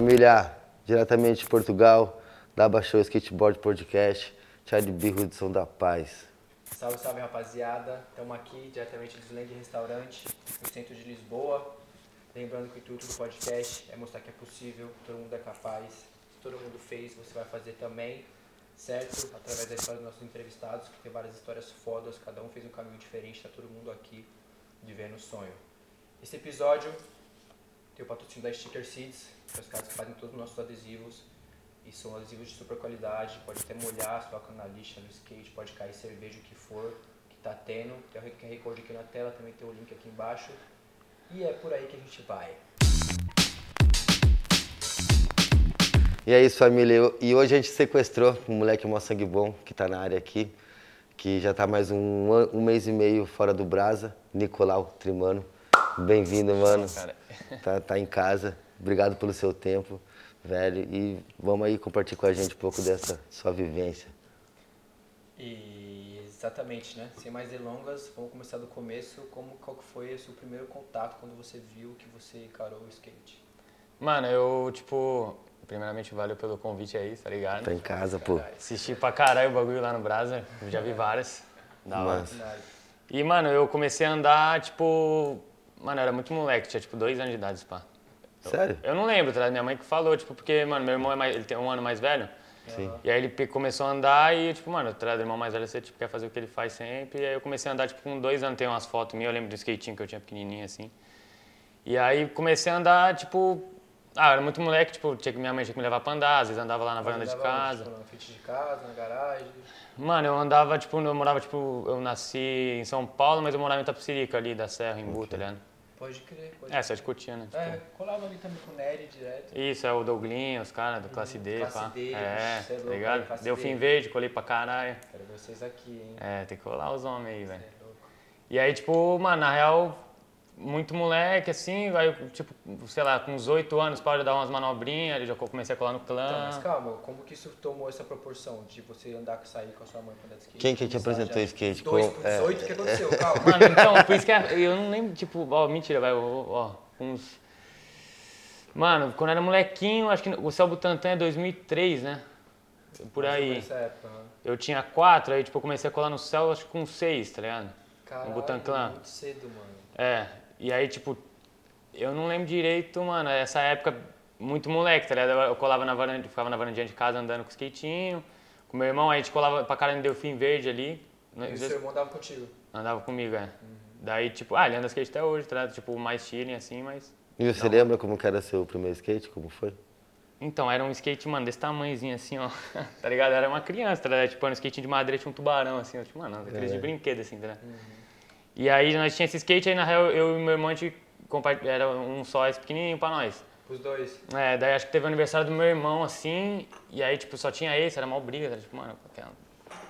Família, diretamente de Portugal, da Baixou Skateboard Podcast, Charlie de São da Paz. Salve, salve rapaziada, estamos aqui diretamente do Slend Restaurante, no centro de Lisboa. Lembrando que o intuito do podcast é mostrar que é possível, todo mundo é capaz, todo mundo fez, você vai fazer também, certo? Através da história dos nossos entrevistados, que tem várias histórias fodas, cada um fez um caminho diferente, tá todo mundo aqui vivendo o sonho. Esse episódio tem o patrocínio da Sticker Seeds, que é os caras que fazem todos os nossos adesivos. E são adesivos de super qualidade, pode até molhar, se coloca na lixa, no skate, pode cair cerveja, o que for, que tá tendo. Tem o QR Code aqui na tela, também tem o link aqui embaixo. E é por aí que a gente vai. E é isso, família. E hoje a gente sequestrou um moleque mó sangue bom que tá na área aqui, que já tá mais um, um mês e meio fora do Brasa, Nicolau Trimano. Bem-vindo, mano. Cara, Tá, tá em casa. Obrigado pelo seu tempo, velho. E vamos aí compartilhar com a gente um pouco dessa sua vivência. E exatamente, né? Sem mais delongas, vamos começar do começo. Como, qual que foi o seu primeiro contato quando você viu que você encarou o skate? mano, eu, tipo, primeiramente valeu pelo convite aí, tá ligado? Tá em casa, pô. Assisti pra caralho o bagulho lá no Brasa, já vi várias. Da hora. E, mano, eu comecei a andar, tipo. Mano, eu era muito moleque, tinha tipo dois anos de idade, pá. Sério? Eu não lembro, tá? Minha mãe que falou, tipo, porque, mano, meu irmão é mais, ele tem um ano mais velho. Sim. E aí ele começou a andar e, tipo, mano, tá irmão mais velho, você tipo, quer fazer o que ele faz sempre. E aí eu comecei a andar, tipo, com dois anos, tem umas fotos minhas, eu lembro do skatinho que eu tinha pequenininho, assim. E aí comecei a andar, tipo... Ah, eu era muito moleque, tipo, tinha que, minha mãe tinha que me levar pra andar, às vezes andava lá na varanda de casa. Tipo, na frente de casa, na garagem. Mano, eu andava, tipo, eu morava, tipo, eu nasci em São Paulo, mas eu morava em Itapecerica ali, da Serra, em Bu, tá ligado? Pode crer, pode É, de Cotia, né? Tipo, É, colava ali também com o Nery direto. Isso, é o Douglinho, os caras do Classe D, Classe pá. D, é, é tá louco, ligado? Deu fim verde, colei pra caralho. Quero ver vocês aqui, hein? É, tem que colar os homens aí, velho. É louco. E aí, tipo, mano, na real, muito moleque, assim, aí, eu, tipo, sei lá, com uns oito anos, para de dar umas manobrinhas, já comecei a colar no Então, clã. mas calma, como que isso tomou essa proporção de você andar com sair com a sua mãe quando era skate? Quem que te apresentou já- o skate? Dois Com- por é, 18, o que aconteceu? Calma. Mano, então, por isso que é- eu não lembro, tipo, ó, mentira, vai, ó, ó, uns... Mano, quando eu era molequinho, acho que o Céu Butantan é 2003, né? Por aí. Época, né? Eu tinha quatro, aí, tipo, eu comecei a colar no céu, acho que com seis, tá ligado? Caralho, Butantã. muito cedo, mano. É, e aí, tipo, eu não lembro direito, mano, essa época muito moleque, tá ligado? Eu colava na varanda, ficava na varandinha de casa andando com skatinho, com meu irmão, aí a gente colava pra caralho no Delfim Verde ali. E o seu irmão dava contigo? Andava comigo, é. Daí, tipo, ah, ele anda skate até hoje, tá ligado? Tipo, mais chilling assim, mas... E você lembra como que era seu primeiro skate? Como foi? Então, era um skate, mano, desse tamanhozinho assim, ó, tá ligado? Era uma criança, tá ligado? Tipo, era um skate de madeira, tinha um tubarão, assim, ó, tipo, mano, aqueles de brinquedo, assim, tá ligado? E aí, nós tinha esse skate, aí, na real, eu e meu irmão, a gente era um só, esse pequenininho pra nós. Os dois. É, daí acho que teve o aniversário do meu irmão, assim, e aí, tipo, só tinha esse, era mal briga, tá? tipo, mano, aquela-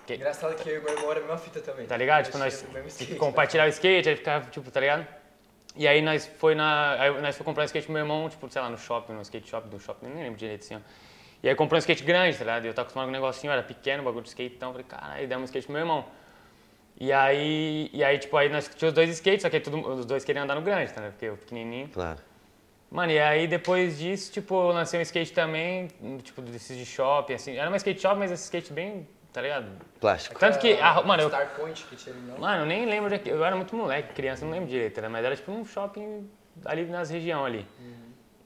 que- Engraçado que eu e meu irmão era a mesma fita também. tá ligado? Tipo, nós tínhamos skate, compartilhava o skate, aí ficava, tipo, tá ligado? E aí nós foi na, aí nós foi comprar um skate pro meu irmão, tipo, sei lá, no shopping, no skate shop do shopping, nem lembro direito, assim, ó. E aí comprou um skate grande, tá ligado? E eu tava acostumado com um negocinho, era pequeno, bagulho de skate, então, falei, caralho, demos um skate pro meu irmão. E aí, e aí, tipo, aí nós tínhamos os dois skates, só que tudo, os dois queriam andar no grande, tá ligado? Porque eu pequenininho. Claro. Mano, e aí depois disso, tipo, eu lancei um skate também, um, tipo, desses de shopping, assim. Era uma skate shop, mas esse skate bem, tá ligado? Plástico. Tanto que, a- mano, eu, Star Point que tinha não? mano, eu nem lembro, de, eu era muito moleque, criança, não lembro direito, né? Mas era tipo um shopping ali nas região ali.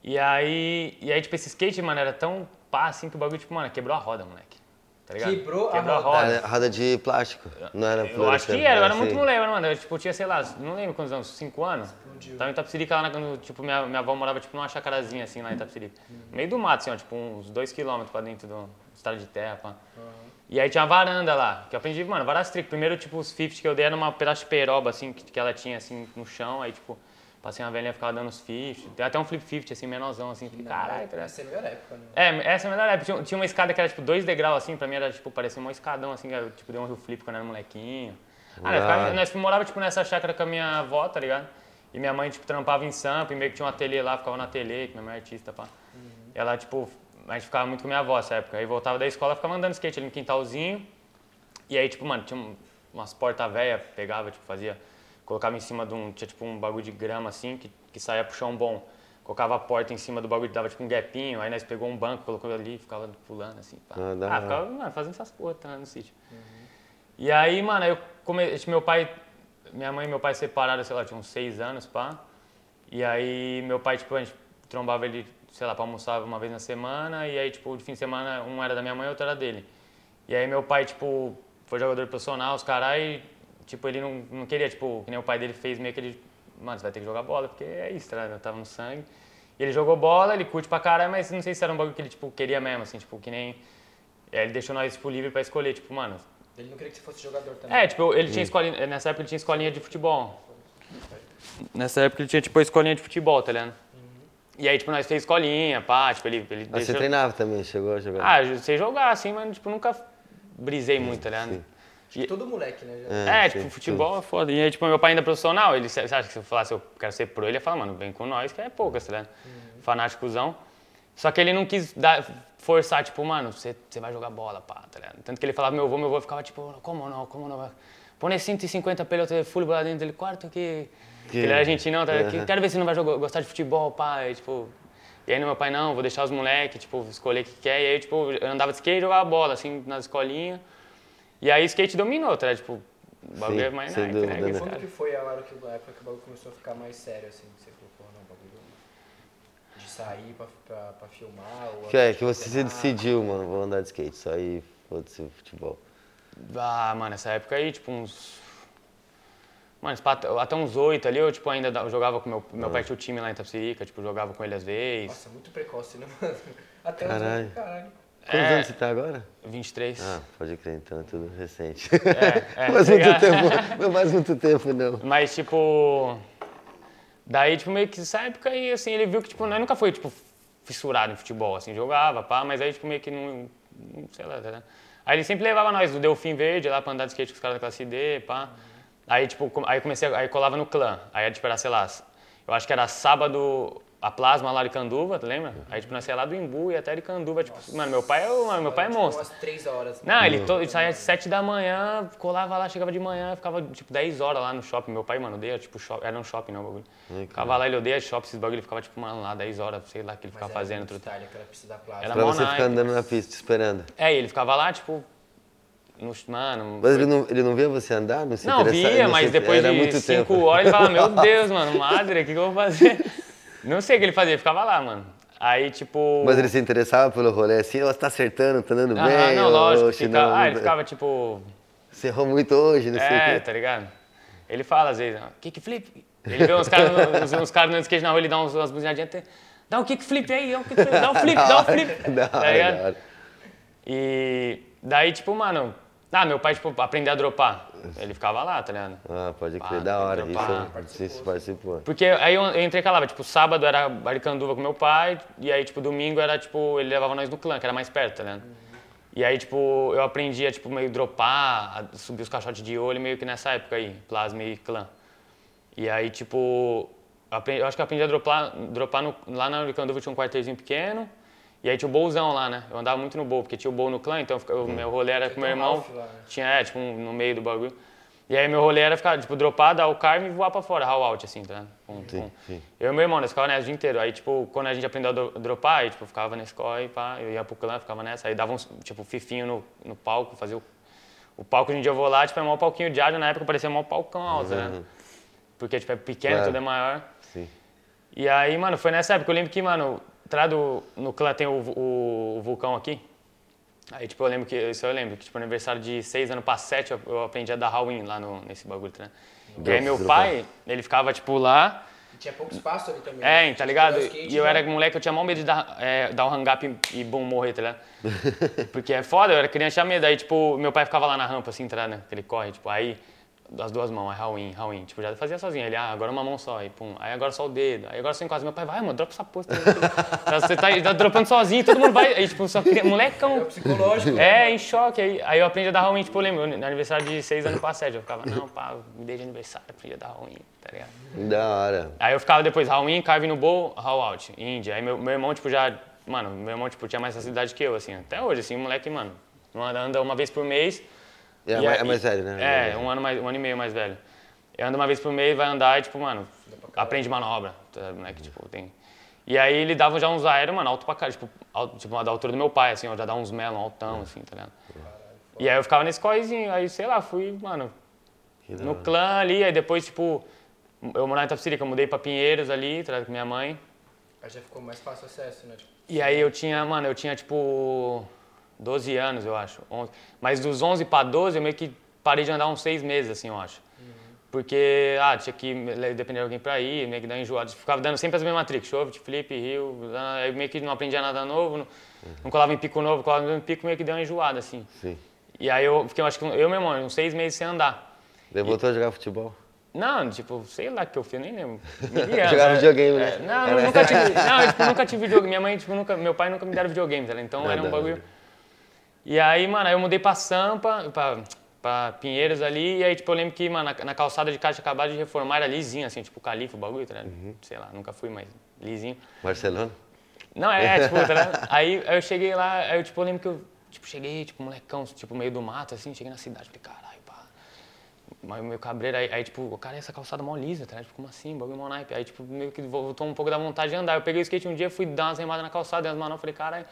E aí, e aí, tipo, esse skate, mano, era tão pá, assim, que o bagulho, tipo, mano, quebrou a roda, moleque. Tá ligado? Quebrou a Quebrou a roda? roda. Era roda de plástico, não era Eu acho que era, eu era assim. muito moleque, mano. Eu, tipo, tinha, sei lá, não lembro quantos anos, 5 anos. Explodiu. Tava em Itapsirica lá, na- no, tipo, minha, minha avó morava, tipo, numa chacarazinha, assim, lá em Itapsirica. No meio do mato, assim, ó, tipo, uns 2 quilômetros pra dentro do estado de terra, pá. E aí tinha uma varanda lá, que eu aprendi, mano, várias tricks. Primeiro, tipo, os 50 que eu dei era uma pedaço de peroba, assim, que, que ela tinha, assim, no chão. Aí, tipo, passei uma velhinha, ficava dando os 50. Tem até um flip 50, assim, menorzão, assim. Falei, caralho, cara. Essa é a melhor época, né? É, essa é a melhor época. Tinha, tinha uma escada que era tipo dois degraus, assim, pra mim era tipo, parecia um escadão, assim, que eu, tipo, dei um rio flip quando era molequinho. Ah, nós, ficava- nós morava, tipo, nessa chácara com a minha avó, tá ligado? E minha mãe, tipo, trampava em Sampa, e meio que tinha um ateliê lá, ficava no ateliê, que minha mãe é artista, pá. Ela, tipo, a gente ficava muito com minha avó nessa época. Aí voltava da escola, ficava andando skate ali no quintalzinho. E aí, tipo, mano, tinha um- umas portas velhas, pegava, tipo, fazia... Colocava em cima de um... Tinha, tipo, um bagulho de grama, assim, que, que saía pro chão bom. colocava a porta em cima do bagulho, dava tipo um gapinho, aí nós pegou um banco, colocou ali, ficava pulando assim. Pá. Ah, da Ah, hora. ficava mano, fazendo essas porra tá, no sítio. E aí, mano, aí eu come... meu pai, minha mãe e meu pai separaram, sei lá, tinha uns seis anos, pá. E aí meu pai, tipo, a gente trombava ele, sei lá, pra almoçar uma vez na semana, e aí, tipo, de fim de semana, um era da minha mãe e outro era dele. E aí meu pai, tipo, foi jogador profissional, os caras, e, tipo, ele não, não queria, tipo, que nem o pai dele fez, meio que ele, mano, você vai ter que jogar bola, porque é isso, tá? Eu tava no sangue. E ele jogou bola, ele curte pra caralho, mas não sei se era um bagulho que ele, tipo, queria mesmo, assim, tipo, que nem... Aí ele deixou nós, tipo, livre pra escolher, tipo, mano... Ele não queria que você fosse jogador também. É, tipo, ele tinha escolinha, nessa época ele tinha escolinha de futebol. Nessa época ele tinha, tipo, a escolinha de futebol, tá ligado? E aí, tipo, nós fez escolinha, pá, tipo, ele, ele Ah, você deixou... treinava também, chegou a jogar? Ah, eu sei jogar, assim, mas, tipo, nunca brisei muito, tá ligado? sim. Que todo moleque, né? já- É, É, tipo, sim, futebol é foda. E aí, tipo, meu pai ainda é profissional, ele, você acha que se eu falasse eu quero ser pro, ele ia falar, mano, vem com nós, que é poucas, tá ligado? Fanáticozão. Só que ele não quis dar, forçar, tipo, mano, você você vai jogar bola, pá, tá ligado? Tanto que ele falava, meu avô, meu avô ficava, tipo, como não, como não? Põe 150 pelotas de futebol lá dentro, ele, quarto que... que ele era argentino, tá ligado? Que- Quero ver se não vai jogar, gostar de futebol, pá, e, tipo... E aí, meu pai, não, vou deixar os moleques, tipo, escolher o que quer. E aí, tipo, eu andava de skate e jogava bola, assim, nas escolinhas. E aí, skate dominou, tá ligado? Tipo, o bagulho Sim, é mais Nike, dúvida, né? né? Que Quando cara- que foi a hora que, a época que o bagulho começou a ficar mais sério, assim? Que você falou, pô, não, o bagulho de sair pra, pra, pra filmar? Ou Que é que você se decidiu, mano, vou andar de skate, só aí, foda-se o futebol. Ah, mano, essa época aí, tipo, uns. Mano, até- uns oito ali, eu, tipo, ainda eu jogava com meu. Meu pai tinha o time lá em Tapsirica, tipo, jogava com ele às vezes. Nossa, muito precoce, né, mano? Até Caralho. os caralho. Quantos É. anos você tá agora? 23. Ah, pode crer, então é tudo recente. É, é, Faz muito ligado? tempo, não faz muito tempo, não. Mas, tipo. Daí, tipo, meio que essa época aí, assim, ele viu que, tipo, nós nunca foi, tipo, fissurado em futebol, assim, jogava, pá, mas aí, tipo, meio que não. não sei lá, tá? Aí ele sempre levava nós do Delfim Verde lá pra andar de skate com os caras da classe D, pá. Aí, tipo, aí comecei, aí colava no clã. Aí, tipo, era, sei lá, eu acho que era sábado, a plasma lá de Canduva, tu lembra? Aí, tipo, nós saía lá do Imbu e até de Canduva, tipo, mano, meu pai é, o- mano, meu pai é monstro. Umas três horas. Não, ele, to- ele saía às 7 da manhã, colava lá, chegava de manhã, ficava tipo 10 horas lá no shopping. Meu pai, mano, odeia, tipo, shopping, era um shopping, não, o bagulho. Ficava lá, ele odeia shopping, esses bagulho, ele ficava, tipo, mano, lá 10 horas, sei lá, que ele Mas ficava era fazendo. pista da plaza. Era Pra você ficar andando na pista, te esperando. É, e ele ficava lá, tipo, no, mano... Mas ele não, ele não via você andar? Não se Não, via, não mas se- depois era de muito 5 tempo. horas ele falava, meu Deus, mano, madre, o que, que eu vou fazer? Não sei o que ele fazia, ele ficava lá, mano. Aí, tipo... Mas ele se interessava pelo rolê assim, você tá acertando, tá andando Aham, bem? não, ou lógico, fica- não- ah, ele ficava, tipo... Você errou muito hoje, não sei o É, quê. tá ligado? Ele fala às vezes, kickflip. Ele vê uns caras uns, uns caras no skate na rua, ele dá uns, umas buzinadinhas, tem- dá um kickflip aí, dá um kickflip, dá um flip, dá um flip. Da tá ligado? hora. E daí, tipo, mano, ah, meu pai, tipo, aprendeu a dropar. Ele ficava lá, tá ligado? Ah, pode crer, da hora. dropar. Isso, isso participou. Porque aí eu, eu entrei calava, tipo, sábado era Aricanduva com meu pai, e aí, tipo, domingo era, tipo, ele levava nós no clã, que era mais perto, tá ligado? E aí, tipo, eu aprendia, tipo, meio dropar, a subir os caixotes de olho, meio que nessa época aí, plasma e clã. E aí, tipo, eu, aprendi- eu acho que eu aprendi a dropar, dropar no- lá na Aricanduva tinha um quarteirzinho pequeno, e aí tinha o bolzão lá, né? Eu andava muito no bowl, porque tinha o bowl no clã, então o meu rolê era com meu um irmão. Lá, né? Tinha, é, tipo, um- no meio do bagulho. E aí meu rolê era ficar, tipo, dropar, dar o carve e voar pra fora, how out, assim, tá? Pum, pum. sim. Eu e meu irmão, nós ficava nessa o dia inteiro. Aí, tipo, quando a gente aprendeu a dro- dropar, aí, tipo, ficava na escola e pá, eu ia pro clã, ficava nessa. Aí dava uns, tipo, fifinho no, no palco, fazia o... O palco, hoje em dia eu vou lá, tipo, é maior palquinho de áudio, na época parecia maior palcão alto, né? Porque, tipo, é pequeno, Claro. tudo é maior. Sim. E aí, mano, foi nessa época. Eu lembro que, mano, atrás do, no clã tem o, o, o vulcão aqui. Aí, tipo, eu lembro que, isso eu lembro, que, tipo, aniversário de seis anos pra sete, eu, eu aprendi a dar Halloween lá no, nesse bagulho, né? E aí meu pai, ele ficava, tipo, lá, E Tinha pouco espaço ali também. é, né? tá ligado? Skate, E eu né? era moleque, eu tinha maior medo de dar, é, dar um hang-up e, e bum, morrer, tá ligado? Porque é foda, eu era criança, tinha medo. Aí, tipo, meu pai ficava lá na rampa, assim, tá ligado? Que ele corre, tipo, aí, das duas mãos, aí, Halloween, Halloween. Tipo, já fazia sozinho. Ele, ah, agora uma mão só, aí, pum. Aí agora só o dedo. Aí agora só em casa. Meu pai, vai, mano, dropa essa porra. Tá- Você tá, tá dropando sozinho, todo mundo vai. Aí, tipo, só queria, É o molecão. psicológico. É, em choque. Aí, aí eu aprendi a dar Halloween, tipo, eu lembro, no aniversário de seis anos sete. Eu ficava, não, pá, me dei de aniversário, aprendi a dar Halloween, tá ligado? Da hora. Aí eu ficava depois Halloween, Carve no Bowl, How Out, Índia. Aí meu, meu irmão, tipo, já. Mano, meu irmão, tipo, tinha mais facilidade que eu, assim. Até hoje, assim, o moleque, mano, anda uma vez por mês. É, E é mais velho, né? É, um ano, mais, um ano e meio mais velho. Eu ando uma vez por mês, vai andar e, tipo, mano, aprende manobra. Tá, moleque, tipo, tem... E aí ele dava já uns aéreos, mano, alto pra caralho. Tipo, alto, tipo, da altura do meu pai, assim, ó, já dá uns melon altão, assim, tá ligado? E aí eu ficava nesse correzinho, aí, sei lá, fui, mano, Que no clã ali, aí depois, tipo, eu morava em Itapecerica, eu mudei pra Pinheiros ali, tá com minha mãe. Aí já ficou mais fácil o acesso, né? Tipo, E aí eu tinha, mano, eu tinha, tipo, 12 anos, eu acho. 11. Mas dos 11 pra 12, eu meio que parei de andar uns 6 meses, assim, eu acho. Porque, ah, tinha que depender de alguém pra ir, meio que dar enjoado. Ficava dando sempre as mesmas tricks, chove, flip, rio, aí meio que não aprendia nada novo, não, não colava em pico novo, colava no mesmo pico, meio que deu uma enjoada, assim. Sim. E aí eu fiquei, eu acho que eu, meu irmão, uns 6 meses sem andar. Daí voltou a jogar futebol. Não, tipo, sei lá o que eu fiz, nem lembro. Jogava videogame, né? É, não, eu nunca tive. Não, eu, tipo, nunca tive videogame. Minha mãe, tipo, nunca. Meu pai nunca me deram videogame, tá? Então era um bagulho. E aí, mano, aí eu mudei pra Sampa, pra, pra Pinheiros ali, e aí, tipo, eu lembro que, mano, na, na calçada de casa acabado de reformar, era lisinho, assim, tipo, califa o bagulho, tá? Uhum. Sei lá, nunca fui, mas lisinho. Barcelona? Não, é, tipo, tá? Aí, aí eu cheguei lá, aí eu, tipo, eu lembro que eu, tipo, cheguei, tipo, molecão, tipo, meio do mato, assim, cheguei na cidade, falei, caralho, pá. Mas meu cabreiro, aí, aí, tipo, cara, essa calçada mó lisa, tá? Tipo, como assim, bagulho mó naipe. Aí, tipo, meio que voltou um pouco da vontade de andar. Eu peguei o skate um dia, fui dar umas remadas na calçada, umas manobras, falei, caralho,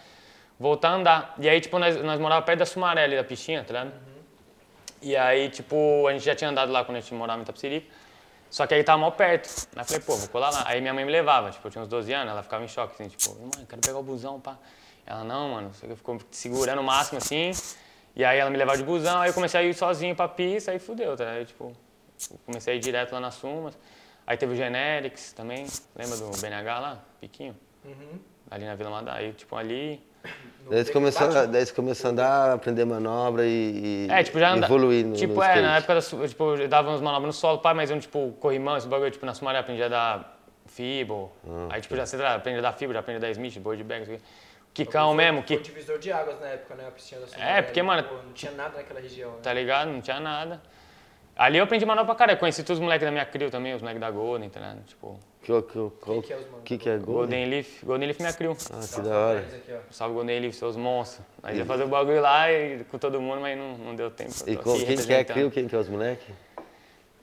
voltar a andar. E aí, tipo, nós, nós morávamos perto da Sumaré ali, da piscina, tá ligado? E aí, tipo, a gente já tinha andado lá quando a gente morava em Itapecerica. Só que aí tava mal perto. Aí eu falei, pô, vou colar lá. Aí minha mãe me levava, tipo, eu tinha uns 12 anos, ela ficava em choque, assim, tipo, mãe, quero pegar o busão, pá. Ela, não, mano, você ficou segurando o máximo, assim. E aí ela me levava de busão, aí eu comecei a ir sozinho pra pista, aí fudeu, tá? Aí, tipo, comecei a ir direto lá nas Sumas. Aí teve o Generics também, lembra do BNH lá? Piquinho? uhum. Ali na Vila Madá. Aí, tipo, ali... No Daí você, começou, Batman, daí você começou a andar, aprender manobra e, e É, tipo, já anda... evoluir no, Tipo, no é, skate. na época, da, tipo, eu dava uns manobras no solo, pá, mas eu, tipo, corrimão, esse bagulho, tipo, na Sumaré aprendi a dar fibo. Ah, aí, tipo, já, sei lá, aprendi a dar fibo, já aprendi a dar smith, board bag, isso aqui. Kikão foi- mesmo, Foi que, o divisor de águas na época, né? A piscina da É, porque, mano, Pô, não tinha nada naquela região, né? tá ligado? Não tinha nada. Ali eu aprendi manobra pra caralho, conheci todos os moleques da minha crew também, os moleques da Golden, tá ligado? Tipo, Que, que, qual, que é os que, que é gol? Golden Leaf, Golden Leaf minha crew. Ah, que Salve da hora. eles aqui, ó. Salve Golden Leaf, seus monstros. Aí ia fazer o bagulho lá e, com todo mundo, mas não, não deu tempo. E com, quem que é a. Crio, quem que é os moleques?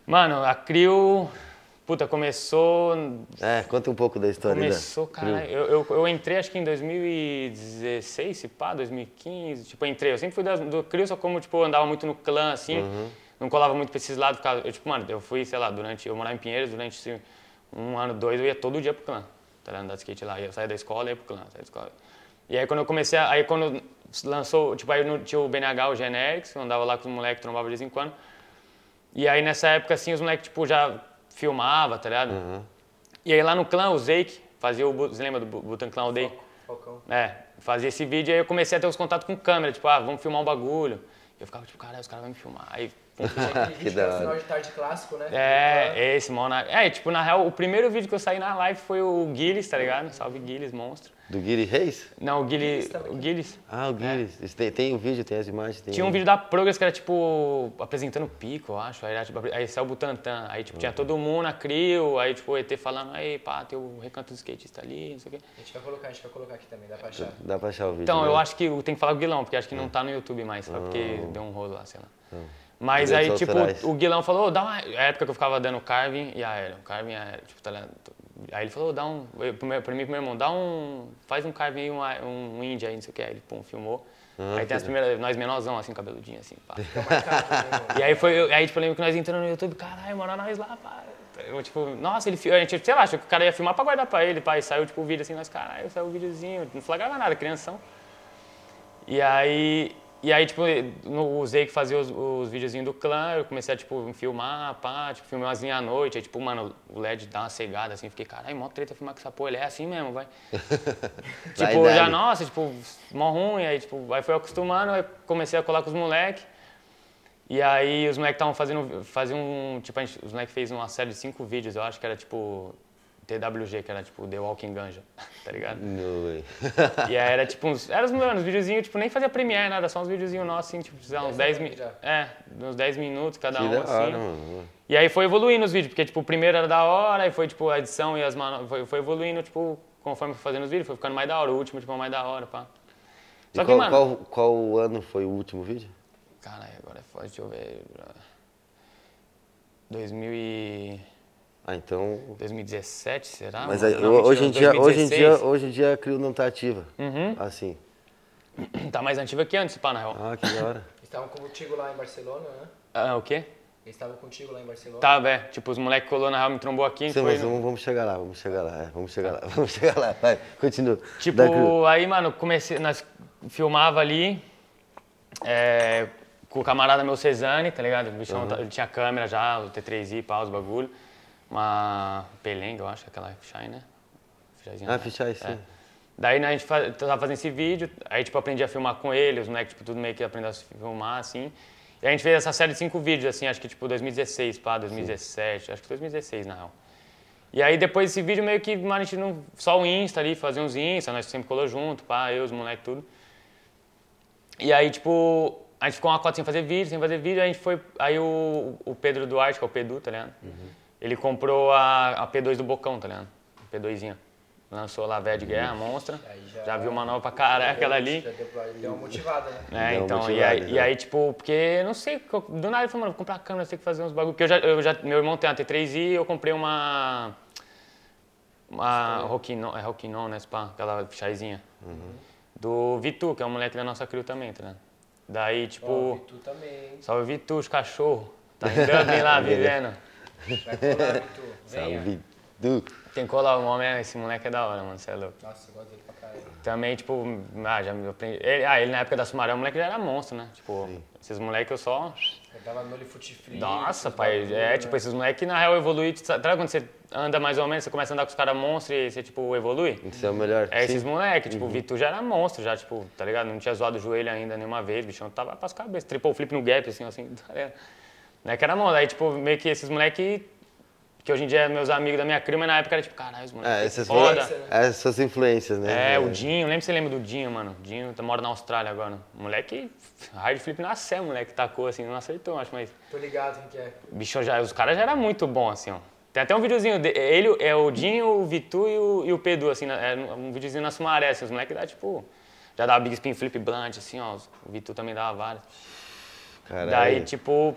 Mano, a crew, puta, começou É, conta um pouco da história Começou, da cara. Eu, eu, eu entrei acho que em 2016, se pá, 2015. Tipo, eu entrei. Eu sempre fui da- do Crio, só como, tipo, eu andava muito no clã, assim. Não colava muito pra esses lados. Eu, tipo, mano, eu fui, sei lá, durante. Eu morava em Pinheiros, durante assim, um ano, dois, eu ia todo dia pro clã. Tá? Andar de skate lá. Eu saía da escola e ia pro clã. Saía da escola. E aí quando eu comecei, a, aí quando lançou, tipo, aí no- tinha o BNH, o Generics, eu andava lá com os moleques, trombava de vez em quando. E aí nessa época, assim, os moleques, tipo, já filmava, tá ligado? E aí lá no clã, o Zake fazia o. Você lembra do Bu- Butan Clan Day? Falcão. É, fazia esse vídeo e aí eu comecei a ter os contatos com câmera, tipo, ah, vamos filmar um bagulho. Eu ficava tipo, caralho, os caras vão me filmar. Aí, Que da hora. final de tarde clássico, né? é, esse, mano. É, tipo, na real, o primeiro vídeo que eu saí na live foi o Guilherme, tá ligado? Salve Guilherme, monstro. Do Guiri Reis? Não, o Guilherme. Guilherme tava O. Guilherme. Ah, o Guiri. Isso Tem, tem o vídeo, tem as imagens. Tem Tinha um vídeo da Progress que era tipo apresentando pico, eu acho. Aí, era, tipo, aí saiu o Butantan. Aí tipo, tinha todo mundo na Crio, aí tipo o ET falando, aí pá, tem o recanto do skatista ali, não sei o quê. A gente vai colocar, a gente vai colocar aqui também, dá pra achar. Dá pra achar o vídeo. Então, né? eu acho que tem que falar com o Guilão, porque acho que não tá no YouTube mais, só porque deu um rolo lá, sei lá. Mas Direitos aí, tipo, autorais. o Guilão falou, "Ô, dá uma. A época que eu ficava dando carving e aéreo, carving e aéreo, tipo, tá ligado? Aí ele falou, dá um. Pra mim, pro meu irmão, dá um. Faz um carving aí, um, um indie aí, não sei o que. Aí ele, pum, filmou. Ah, aí tem as primeiras, nós menorzão, assim, cabeludinho, assim, pá. Né? E aí foi, aí tipo, eu lembro que nós entrando no YouTube, caralho, mano, nós lá, pá. Eu, tipo, nossa, ele, a gente, sei lá, achou que o cara ia filmar pra guardar pra ele, pá, e saiu, tipo, o vídeo assim, nós, caralho, saiu o videozinho, não flagrava nada, crianção. E aí, e aí tipo, no, usei que fazia os, os videozinhos do clã, eu comecei a, tipo, filmar, pá, tipo, filmei umas linhas à noite, aí, tipo, mano, o LED dá uma cegada, assim, fiquei, caralho, mó treta filmar com essa porra, ele é assim mesmo, vai. Vai, tipo, já, dale. nossa, tipo, mó ruim, aí, tipo, aí foi acostumando, aí comecei a colar com os moleques. E aí os moleques estavam fazendo, faziam tipo, gente, os moleques fez uma série de cinco vídeos, eu acho que era tipo TWG, que era tipo The Walking Ganja, tá ligado? No way. E aí era tipo uns, era uns, mano, uns videozinhos, tipo, nem fazia premiere, nada, só uns videozinhos nossos, assim, tipo, lá, uns 10 minutos, já. é, uns 10 minutos cada Que um, da assim. hora, mano. E aí foi evoluindo os vídeos, porque tipo, o primeiro era da hora, aí foi tipo a edição e as mano... foi, foi evoluindo, tipo, conforme foi fazendo os vídeos, foi ficando mais da hora, o último, tipo, mais da hora, pá. E Só que, qual, mano... qual, qual ano foi o último vídeo? Caralho, agora é foda, deixa eu ver. 2000 e... Ah, então. 2017, será? Mas mano? aí, Não, hoje, em dia, hoje, em dia, 2016. hoje em dia a Crio não tá ativa. Uhum. Assim. Tá mais antiga que antes, pá, na real. Ah, que da hora. Eles estavam contigo lá em Barcelona, né? Ah, o quê? Eles estavam contigo lá em Barcelona. Tá, velho. Tipo, os moleques colou na real, me trombou aqui. Sim, mas no- vamos, vamos chegar lá, vamos chegar lá, é, vamos chegar lá, vamos chegar lá. Vai, continua. Tipo, aí, mano, comecei, nós filmava ali é, com o camarada meu Cezane, tá ligado? O bichão ele tinha câmera já, o T3i, pá, os bagulho. Uma pelenga, eu acho, aquela Shine, né? Fichazinha Ah, fichar isso. É. Daí né, a gente fa- tava fazendo esse vídeo, aí tipo, aprendi a filmar com ele, os moleques, tipo, tudo meio que aprendeu a filmar, assim. E a gente fez essa série de cinco vídeos, assim, acho que tipo 2016, pá, 2017, acho que 2016 na real. E aí depois desse vídeo meio que, mano, a gente não. Só o Insta ali, fazia uns Insta, nós sempre colou junto, pá, eu, os moleques, tudo. E aí, tipo, a gente ficou uma cota sem fazer vídeo, sem fazer vídeo, a gente foi. Aí o, o Pedro Duarte, que é o Pedu, tá ligado? Ele comprou a, a P2 do Bocão, tá ligado? P2zinha. Lançou lá a Véia de Guerra, Monstra. Aí Já viu uma nova pra caraca aquela ali. Já deu, deu uma motivada, né? É, Deu então, e motivada, aí, né? e aí, tipo, porque, não sei, do nada ele falou, mano, vou comprar uma câmera, tem que fazer uns bagulho. Porque eu já, eu já, meu irmão tem uma T3i e eu comprei uma. Uma Rokinon, é Rokinon, né, Spa, aquela chaizinha. Uhum. Do Vitu, que é um moleque da nossa crew também, tá ligado? Daí, tipo, Ó, e tu também, salve Vitu, os cachorro. Tá em Dublin lá, vivendo. Vai colar. Venha. Salve. Tem que colar o nome, é- esse moleque é da hora, mano, você é louco. Nossa, eu gosto dele pra caralho. Também, tipo, ah, já me aprendi. Ele, ah, ele na época da Sumaré, o moleque já era monstro, né? Tipo, esses moleques eu só. Eu dava no futiflix. Nossa, os pai, bagulho, é né? tipo, esses moleques na real evoluem. Sabe quando você anda mais ou menos, você começa a andar com os caras monstros e você, tipo, evolui? Isso é o melhor. É esses Sim. moleques, tipo, o Vitor já era monstro, já, tipo, tá ligado? Não tinha zoado o joelho ainda nenhuma vez, o bichão tava pras cabeças, tripou o flip no gap, assim, assim, tá ligado? Não é que era monstro, aí, tipo, meio que esses moleques, que hoje em dia é meus amigos da minha cria, mas na época era tipo, caralho, os É, moleques essas foda. foram essas influências, né? É, o Dinho, lembra se você lembra do Dinho, mano? O Dinho tá- mora na Austrália agora. Moleque, hard flip na sé, moleque, tacou assim, não acertou, acho, mas. Tô ligado quem que é. Já, os caras já eram muito bons, assim, ó. Tem até um videozinho, de- ele, é o Dinho, o Vitu e o, e o Pedu, assim, na- é um videozinho na Sumaré, assim, os moleques dá, tipo, já dava big spin flip blunt, assim, ó, o Vitu também dava vários. Caralho. Daí, tipo,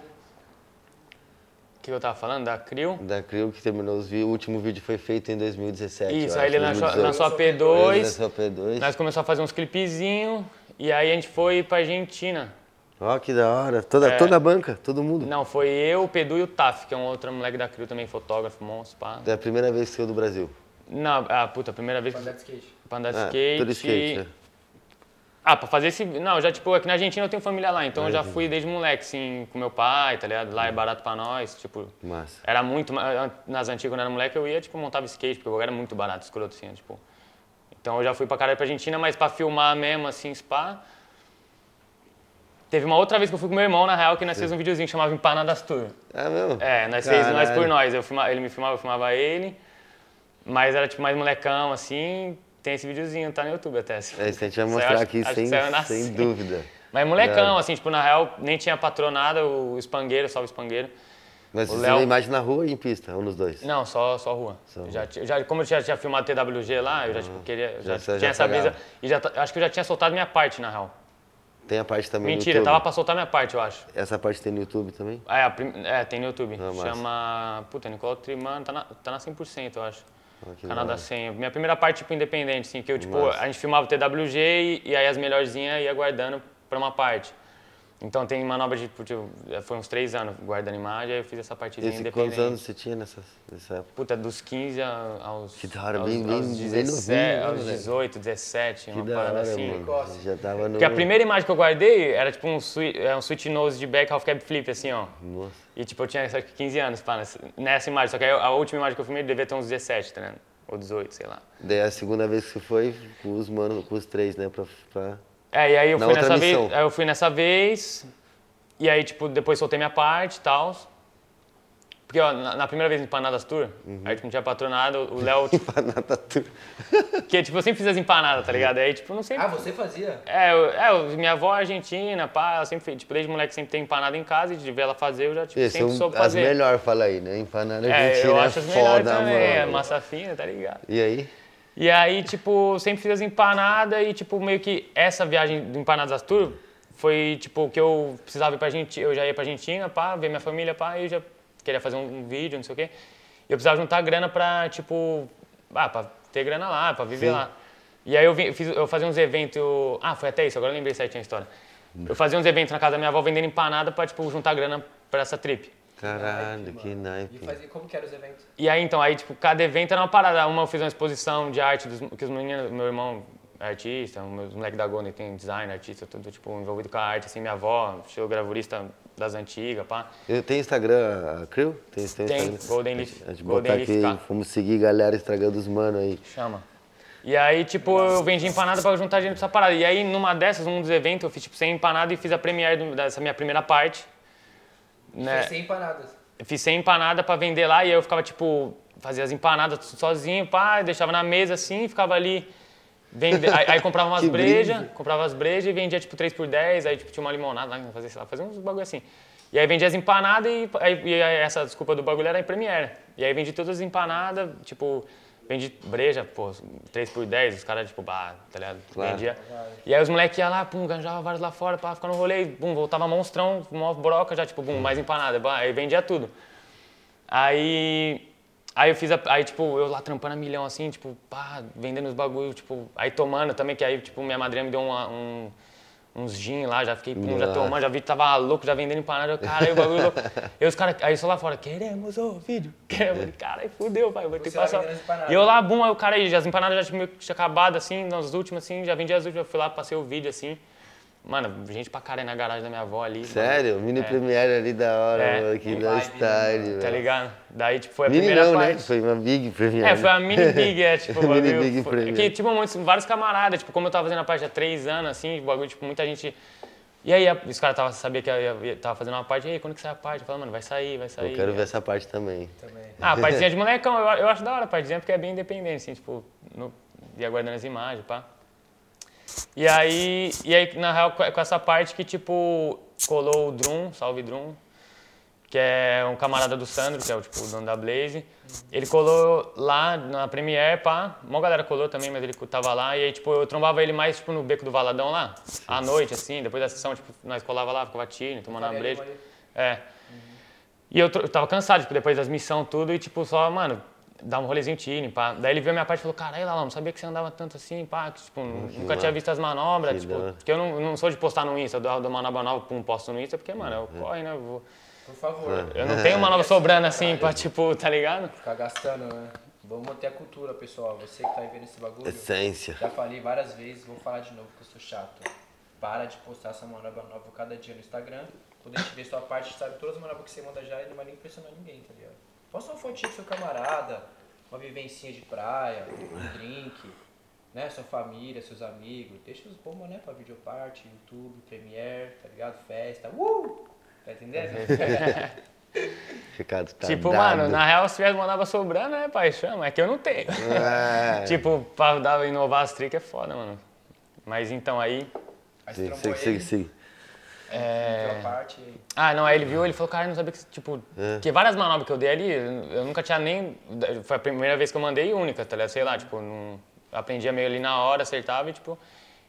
que eu tava falando? Da Crio? Da Crio que terminou os vídeos. O último vídeo foi feito em 2017. Isso, aí acho, ele lançou, 2018. lançou a Ele P2, lançou a P2. nós começamos a fazer uns clipezinhos, e aí a gente foi pra Argentina. Ó, que da hora. Toda, É. toda a banca, todo mundo. Não, foi eu, o Pedu e o Taf, que é um outro moleque da Crio também, fotógrafo, monstro, pá. É a primeira vez que saiu do Brasil. Não, ah, puta, a primeira vez que andar de skate. pra andar de Ah, skate. tudo skate, né? Ah, pra fazer esse. Não, já, tipo, aqui na Argentina eu tenho família lá, então eu já fui desde moleque, assim, com meu pai, tá ligado? Lá é barato pra nós, tipo. Massa. Era muito. Nas antigas, quando eu era moleque, eu ia, tipo, montava skate, porque eu era muito barato, escroto, assim, tipo. Então eu já fui pra caralho pra Argentina, mas pra filmar mesmo, assim, spa. Teve uma outra vez que eu fui com meu irmão, na real, que nós fizemos um videozinho que chamava Empanadas Tour. É mesmo? É, nós fez nós por nós. Eu filma- ele me filmava, eu filmava ele. Mas era tipo mais molecão, assim. Tem esse videozinho, tá no YouTube até. se- É, isso a gente vai mostrar acho- aqui acho sem, sem dúvida. Mas molecão, É. assim, tipo, na real, nem tinha patronada, o espangueiro, salve espangueiro. Mas O você Léo- imagem na rua e em pista, um nos dois. Não, só, só rua. Só já, já, como eu já tinha filmado TWG lá, eu já tipo, queria. Já, Já- já tinha essa pagava. brisa. E já, acho que eu já tinha soltado minha parte, na real. Tem a parte também Mentira, no tava YouTube. pra soltar minha parte, eu acho. Essa parte tem no YouTube também? Ah, É, a prim- é, tem no YouTube. Ah. Chama. Puta, Nicole Trimano, tá na, tá na 100%, eu acho. Ah, hora. 100. Minha primeira parte, tipo, independente, assim, que eu, tipo, a gente filmava o TWG e, e aí as melhorzinhas ia guardando pra uma parte. Então tem manobra de, tipo, foi uns três anos guardando imagem, aí eu fiz essa partezinha Esse, independente. quantos anos você tinha nessa, nessa época? Puta, dos 15 a- aos, Que da hora, aos, bem- bem- aos bem 17, novinho, né, aos moleque? 18, 17, Que uma da parada hora, assim. mano. Já tava no... Porque a primeira imagem que eu guardei era tipo um, sweet, é, um sweet nose de back half cab flip, assim, ó. Nossa. E tipo, eu tinha acho que 15 anos pá, nessa, nessa imagem. Só que aí a última imagem que eu filmei devia ter uns 17, tá ligado? Ou 18, sei lá. Daí a segunda vez que você foi com os manos, com os três, né? Pra, pra... É, e aí eu Na fui nessa vez. missão. Eu fui nessa vez. E aí, tipo, depois soltei minha parte e tal. Porque, ó, na, na primeira vez em Empanadas Tour, Uhum. aí tipo, não tinha patronado, o Léo, tipo, Empanada tudo. que tipo, eu sempre fiz as empanadas, tá ligado? Aí, tipo, não sei. Ah, você fazia? É, eu, é, eu- minha avó é argentina, pá, ela sempre fez, tipo, desde moleque sempre tem empanada em casa e de ver ela fazer, eu já, tipo, Esse é sempre soube as fazer. melhores, fala aí, né? Empanada É, argentina eu é acho as melhores foda, também, é mano. massa fina, tá ligado? E aí? E aí, tipo, sempre fiz as empanadas e, tipo, meio que essa viagem do Empanadas Tour foi, tipo, que eu precisava ir pra Argentina, eu já ia pra Argentina, pá, ver minha família, pá, e eu já queria fazer um, um vídeo, não sei o quê. eu precisava juntar grana pra, tipo, ah, pra ter grana lá, pra viver Sim. lá. E aí eu, vim- eu fiz, eu fazia uns eventos, ah, foi até isso, agora eu lembrei certinho a história. Eu fazia uns eventos na casa da minha avó vendendo empanada pra, tipo, juntar grana pra essa trip. Caralho, que E naipe. fazia, como que eram os eventos? E aí, então, aí, tipo, cada evento era uma parada. Uma eu fiz uma exposição de arte dos, que os meninos, meu irmão é artista, os moleques da Golden tem design, artista, tudo, tipo, envolvido com a arte, assim, minha avó, gravurista das antigas, pá. Eu tenho Instagram, a Crew? Tem, tem, Tem, Instagram? Golden Leaf- A gente Golden botar Leaf aqui, vamos seguir galera estragando os mano aí. Chama. E aí, tipo, eu vendi empanada pra juntar gente pra essa parada. E aí, numa dessas, um dos eventos, eu fiz, tipo, 100 empanadas e fiz a premiere dessa minha primeira parte. Né? Foi 100 empanadas. Fiz 100 empanadas pra vender lá e aí eu ficava, tipo, fazia as empanadas sozinho, pá, deixava na mesa assim, ficava ali. Vende... aí, aí comprava umas brejas, comprava as brejas e vendia, tipo, 3 por 10, aí tipo, tinha uma limonada lá, fazia, sei lá, fazia uns bagulho assim. E aí vendia as empanadas e, aí, e aí essa desculpa do bagulho era em Premiere. E aí vendi todas as empanadas, tipo, vendi breja, pô, 3 por 10, os caras, tipo, bah, tá ligado? Claro. Vendia. E aí os moleques iam lá, pum, ganjava vários lá fora, pá, ficava no rolê, e, pum, voltava monstrão, mó broca já, tipo, pum, mais empanada, bah, aí vendia tudo. Aí, aí eu fiz, a, aí tipo, eu lá trampando a milhão assim, tipo, pá, vendendo os bagulho, tipo, aí tomando também, que aí, tipo, minha madrinha me deu uma- um, uns gin lá, já fiquei, pum, já tomando, já vi que tava louco, já vendendo empanada, eu, cara, aí o bagulho louco. E os caras, aí só lá fora, queremos o vídeo, queremos, cara, aí fudeu, pai, vou ter que passar. E eu lá, bum, aí o cara aí, as empanadas já tinha meio que tinha acabado, assim, nas últimas, assim, já vendi as últimas, eu fui lá, passei o vídeo, assim. Mano, gente pra caralho na garagem da minha avó ali. Sério? Mini É. Premiere ali da hora, É. mano, que Que da vibe, style, né, Tá ligado? Daí, tipo, foi a Mini primeira não, parte. né? Foi uma Big Premiere. É, foi a mini big, é, tipo, o Mini bagulho big foi- premiere. Que, tipo, muitos, vários camaradas, tipo, como eu tava fazendo a parte há três anos, assim, bagulho, tipo, muita gente... E aí, os caras tava, sabia que eu ia- ia- tava fazendo uma parte, e aí, quando que sai a parte? Eu falava, mano, vai sair, vai sair. Eu quero ver essa parte também. Também. Ah, a partezinha de molecão, eu, eu acho da hora a partezinha, porque é bem independente, assim, tipo, no, ia guardando as imagens, pá. E aí, e aí, na real, com essa parte que, tipo, colou o Drum, salve Drum, que é um camarada do Sandro, que é o, tipo, o dono da Blaze. Ele colou lá na Premiere, pá. Uma galera colou também, mas ele tava lá. E aí, tipo, eu trombava ele mais, tipo, no Beco do Valadão lá. À noite, assim, depois da sessão, tipo, nós colava lá, ficava tiro, tomando uma breja. É. E eu, eu tava cansado, tipo, depois das missões tudo, e tipo, só, mano, dar um rolezinho tiro, pá. Daí ele viu a minha parte e falou, caralho, Lalão, não sabia que você andava tanto assim, pá, que, tipo, nunca tinha visto as manobras, Que tipo, da hora. porque eu não, não sou de postar no Insta, eu dou, dou manobra nova, pum, posto no Insta, porque, mano, eu corre, né, eu, vou- Por favor. eu não tenho manobra sobrando assim, pra, tipo, tá ligado? Ficar gastando, né? Vamos manter a cultura, pessoal. Você que tá aí vendo esse bagulho. Essência. Já falei várias vezes, vou falar de novo porque eu sou chato. Para de postar essa manobra nova cada dia no Instagram. Quando a gente vê sua parte, sabe todas as manobras que você manda já e não vai nem impressionar ninguém, tá ligado? Posta uma fotinha com seu camarada, uma vivencinha de praia, um drink, né? Sua família, seus amigos. Deixa os bombas, né? Pra videoparte, YouTube, Premiere, tá ligado? Festa. Uh! Tá entendendo? Ricardo tá tipo, dado. mano, na real, se tivesse manobra sobrando, né, pai, chama, é que eu não tenho. É. tipo, pra dar, inovar as tricks é foda, mano. Mas então aí, Aí você Sim, trombou é... videoparte. Ah, não, aí ele viu, ele falou, cara, eu não sabia que, tipo, É. que várias manobras que eu dei ali, eu nunca tinha nem, foi a primeira vez que eu mandei e única, tá ligado? Sei lá, tipo, não, aprendia meio ali na hora, acertava e, tipo,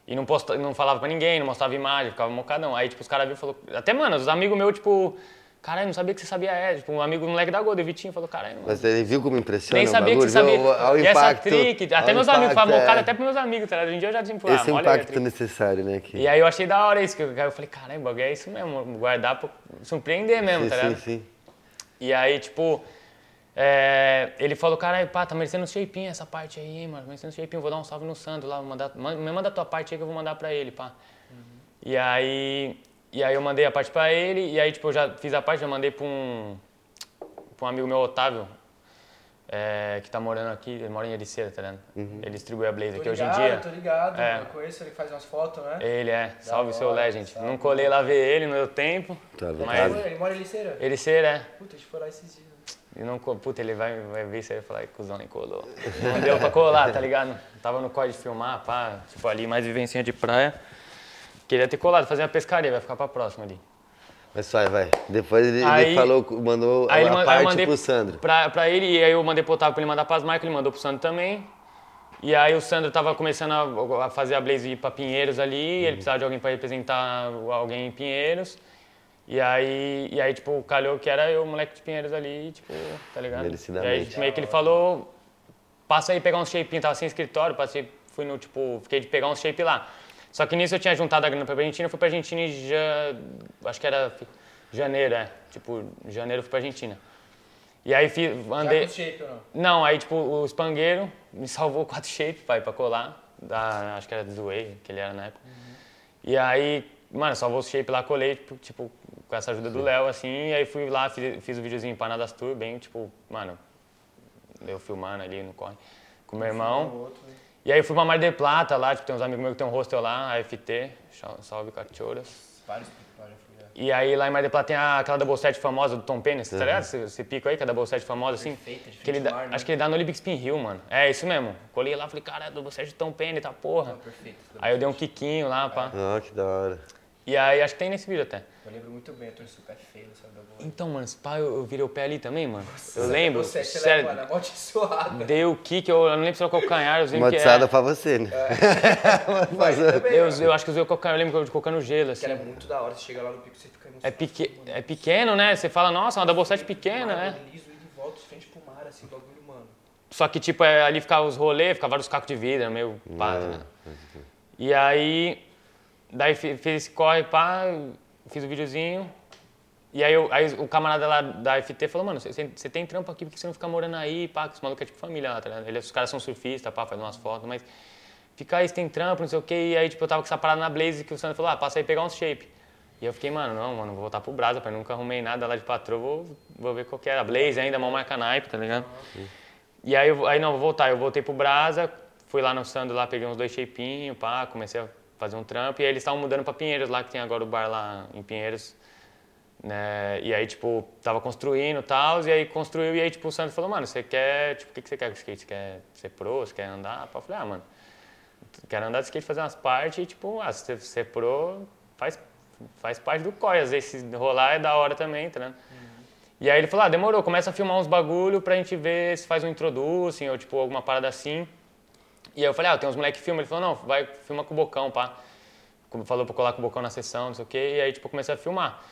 e não, posta, não falava pra ninguém, não mostrava imagem, ficava mocadão. Aí, tipo, os caras viram e falou, até, mano, os amigos meus, tipo, caralho, não sabia que você sabia, é, tipo, um amigo, um moleque da Golden, o Vitinho, falou, caralho, mano, Mas ele viu como impressiona nem o sabia que bagulho? você sabia. Viu? Olha o e essa impacto. trick, até o meus amigos, impacto, falavam mocada é. até pros meus amigos, tá ligado? Em dia eu já Esse ah, impacto necessário, né? Que... E aí eu achei da hora isso, que eu eu falei, caramba, é isso mesmo, guardar pra surpreender mesmo, sim, tá sim, ligado? sim. E aí, tipo, é, ele falou, caralho, pá, tá merecendo um shapinho essa parte aí, hein, mano, merecendo um shapinho, vou dar um salve no Sandro lá, vou mandar, man- me manda a tua parte aí que eu vou mandar pra ele, pá. E aí, e aí eu mandei a parte pra ele, e aí, tipo, eu já fiz a parte, já mandei pra um, pra um amigo meu, Otávio, é, que tá morando aqui, ele mora em Ericeira, tá ligado? Ele distribui a Blaze Tô aqui hoje em dia. tô ligado. É. Eu conheço, ele faz umas fotos, né? Ele é, salve seu hora, Legend. salve. Não colei lá ver ele, não deu tempo. Tá Ele Mas- mora- Ele mora em Liceira? Ericeira, é. Puta, a gente foi lá esses dias. E não, puta, ele vai, vai ver isso aí e falar, "Ai, cuzão, nem colou. Não deu pra colar, tá ligado? Tava no código de filmar, pá, tipo ali, mais vivencinha de praia. Queria ter colado, fazer uma pescaria, vai ficar pra próxima ali. Mas vai, vai. Depois ele, ele Aí- falou, mandou Aí, ele, a parte mandei pro Sandro. Pra, pra ele, e aí eu mandei pro Otávio pra ele mandar pras marcas, ele mandou pro Sandro também. E aí o Sandro tava começando a, a fazer a Blaze ir pra Pinheiros ali, ele precisava de alguém pra representar alguém em Pinheiros. E aí, e aí, tipo, calhou que era eu, o moleque de Pinheiros ali, tipo, tá ligado? E aí, meio que ele falou, passa aí pegar uns shape, tava sem escritório, passei, fui no, tipo, fiquei de pegar uns shape lá. Só que nisso eu tinha juntado a grana pra Argentina, fui pra Argentina em já, acho que era janeiro, é. Tipo, janeiro eu fui pra Argentina. E aí fiz, Já andei... com shape ou não? Não, aí tipo, o espangueiro me salvou quatro shape, pai, pra colar. Da, acho que era do Way, que ele era na época. E aí, mano, salvou o shape lá, colei, tipo, tipo, com essa ajuda do Léo, assim, e aí fui lá, fiz, fiz o videozinho para das tour, bem, tipo, mano, eu filmando ali no corre com meu irmão. outro, né? E aí fui pra Mar del Plata lá, tipo, tem uns amigos meus que tem um hostel lá, AFT, sal- salve. Vários fui já. E aí lá em Mar del Plata tem a, aquela double set famosa do Tom Penny, você tá ligado? Você, você pica aí, que é a double set famosa, assim. Perfeita, de Que ele dá, né? Acho que ele dá no Olympic Spin Hill, mano. É isso mesmo. Colei lá, falei, cara, é double set de Tom Penny, tá porra. Ah, perfeito. Aí eu dei um quiquinho lá, pá. Ah, que da hora. E aí acho que tem nesse vídeo até. Eu lembro muito bem, eu o pé feio nessa double. Então, mano, esse pá, eu, eu virei o pé ali também, mano. eu lembro, Você, você sério, leva, mano, amaldiçoada. dei o kick, eu, eu não lembro se era o calcanhar, eu lembro que Maldiçada é. pra você, né? Vai, também, Eu, mano. eu acho que eu usei o calcanhar, eu lembro que eu colocando gelo, Que era assim. muito da hora, você chega lá no pico, você fica É, peque, é pequeno, né? Você fala, nossa, uma double set pequena, né? Liso, ida e volta, de frente pro mar, assim, bagulho, mano. Só que, tipo, é, ali ficava os rolês, ficava vários cacos de vidro, meio pá, né? E aí, daí fi- fiz esse corre, pá, fiz o videozinho. E aí, eu- aí o camarada lá da FT falou, mano, você tem trampo aqui, por que você não fica morando aí, pá? Que os malucos é tipo família lá, tá ligado? Eles, os caras são surfistas, pá, fazem umas fotos, mas... Fica aí, você tem trampo, não sei o quê. E aí, tipo, eu tava com essa parada na Blaze que o Sandro falou, ah, passa aí pegar uns shape. E eu fiquei, mano, não, mano, vou voltar pro Brasa, pai, nunca arrumei nada lá de patrão, vou, vou ver qual que era. Blaze ainda, mão marca naipe, tá ligado? E aí, eu, aí não, vou voltar. Eu voltei pro Brasa, fui lá no Sandro lá, peguei uns dois shapinhos, pá, comecei a fazer um trampo. E aí eles estavam mudando pra Pinheiros lá, que tem agora o bar lá em Pinheiros. Né? E aí, tipo, tava construindo e tal, e aí construiu, e aí, tipo, o Sandro falou, mano, você quer, tipo, o que, que você quer com skate? Você quer ser pro, você quer andar? Eu falei, ah, mano, quero andar de skate, fazer umas partes, e, tipo, ah, se você ser pro, faz, faz parte do corre. Às vezes, se rolar é da hora também, tá ligado? E aí ele falou, ah, demorou, começa a filmar uns bagulho pra gente ver se faz um introducing ou tipo alguma parada assim. E aí eu falei, ah, tem uns moleque que filma. Ele falou, não, vai, filma com o Bocão, pá. Como Falou pra colar com o Bocão na sessão, não sei o quê. E aí, tipo, comecei a filmar.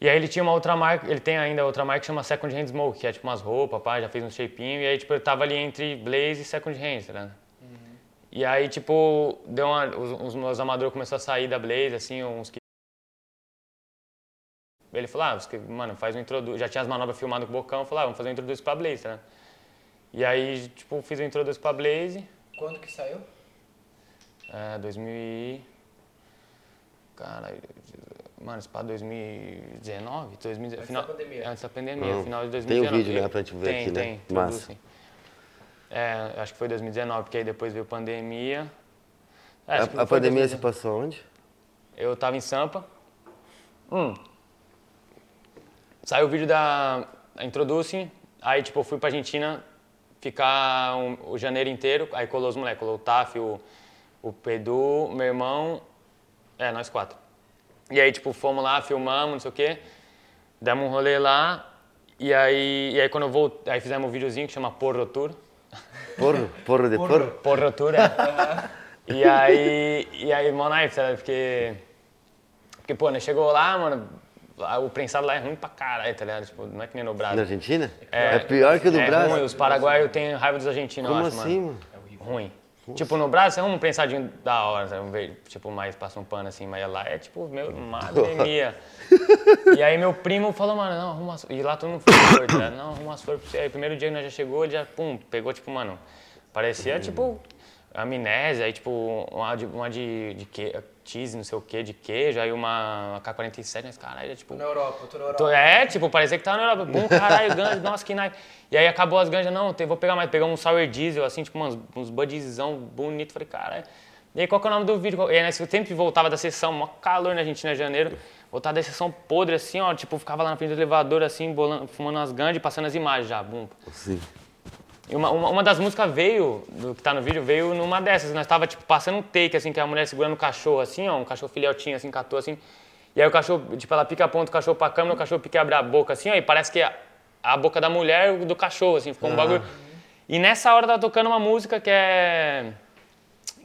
E aí ele tinha uma outra marca, ele tem ainda outra marca que chama Second Hand Smoke, que é tipo umas roupas, pá, já fez um shapinho. E aí, tipo, eu tava ali entre Blaze e Second Hand, tá ligado? E aí, tipo, deu uma, os, os meus amadores começaram a sair da Blaze, assim, uns que ele falou, ah, você, mano, faz um introduto. Já tinha as manobras filmadas com o Bocão, eu falei, ah, vamos fazer um introduto pra Blaze, né? E aí, tipo, fiz o introduto pra Blaze, Quando que saiu? é, 2000 e... Caralho, mano, isso pra 2019? 2019 Antes final, da pandemia. Antes da pandemia, Não. final de Tem 2019. o vídeo, né, pra gente ver tem, aqui, né? Tem, Massa. Introducing. É, acho que foi 2019, porque aí depois veio pandemia. É, A, a pandemia 2019. se passou onde? Eu tava em Sampa. Hum. Saiu o vídeo da da Introducing. Aí, tipo, eu fui pra Argentina ficar um- o janeiro inteiro. Aí colou os moleques. Colou o Taf, o, o Pedu, meu irmão. É, nós quatro. E aí, tipo, fomos lá, filmamos, não sei o quê. Demos um rolê lá. E aí, e aí quando eu voltei, aí fizemos um videozinho que chama Porro Tour. Porro? Porro de porro? Porra tour, é. e aí, e aí, mó naipe, sabe? Porque, porque, pô, né, chegou lá, mano, lá, o prensado lá é ruim pra caralho, tá ligado? Tipo, não é que nem no Na Brasil. Argentina? É, pior que o do é Brasil? ruim, os paraguaios têm raiva dos argentinos, Como eu acho, assim, mano. mano? Ruim. Tipo, no Brasil, você arruma um prensadinho da hora, sabe? Tipo, mais passa um pano assim, mas lá é tipo, meu, madre mia. E aí meu primo falou, mano, não, arruma as... E lá todo mundo foi tá? Não, arruma as flores pra você. Aí primeiro dia que nós já chegou, ele já, pum, pegou, tipo, mano, parecia, tipo, amnésia, aí, tipo, uma de, uma de, de que, cheese, não sei o que, de queijo, aí uma K-47, mas caralho, é, tipo... Tô na Europa, eu tô na Europa. Tô- É, tipo, parecia que tava na Europa. Bom, caralho, ganja, nossa, que naipe. E aí acabou as ganjas, não, vou pegar mais. Pegamos um sour diesel, assim, tipo, uns, uns buddizão bonito. Falei, caralho. E aí, qual que é o nome do vídeo? E aí, nesse tempo que voltava da sessão, mó calor na Argentina, em janeiro. Voltava da sessão podre, assim, ó, tipo, ficava lá na frente do elevador, assim, bolando, fumando umas ganjas e passando as imagens já, bum. Sim. E uma, uma, uma das músicas veio, do que tá no vídeo, veio numa dessas. Nós tava, tipo, passando um take, assim, que a mulher segurando o cachorro, assim, ó, um cachorro filhotinho, assim, catou, assim. E aí o cachorro, tipo, ela pica a ponta do cachorro pra câmera, o cachorro pica e abre a boca, assim, ó, e parece que a, a boca da mulher do cachorro, assim, ficou um bagulho. E nessa hora tava tocando uma música que é...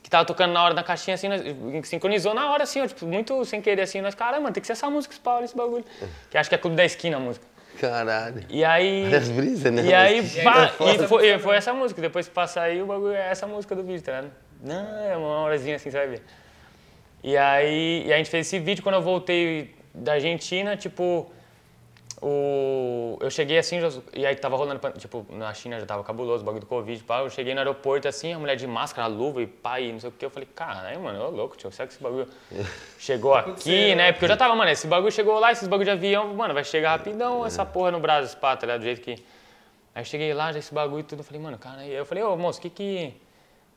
que tava tocando na hora da caixinha, assim, nós, sincronizou na hora, assim, ó, tipo, muito sem querer, assim, nós, caramba, mano, tem que ser essa música, esse Paulo, esse bagulho. Que acho que é Clube da Esquina a música. Caralho. E aí. As brisas, né? E aí, pá, e foi, e foi essa música. Depois que passar aí, o bagulho é essa música do vídeo, tá ligado? Não, é uma horazinha assim, você vai ver. E aí, e a gente fez esse vídeo quando eu voltei da Argentina, tipo. O, eu cheguei assim, já- e aí tava rolando, tipo, na China já tava cabuloso o bagulho do Covid, pá. Eu cheguei no aeroporto assim, a mulher de máscara, luva e pá, e não sei o que. Eu falei, caralho, mano, eu louco, tio, será que esse bagulho chegou aqui, acontecendo, né? Porque eu já tava, mano, esse bagulho chegou lá, esses bagulho de avião, mano, vai chegar rapidão essa porra no Brasil, pá, tá ligado? Do jeito que. Aí eu cheguei lá, já esse bagulho e tudo, eu falei, mano, cara, aí eu falei, ô moço, o que que.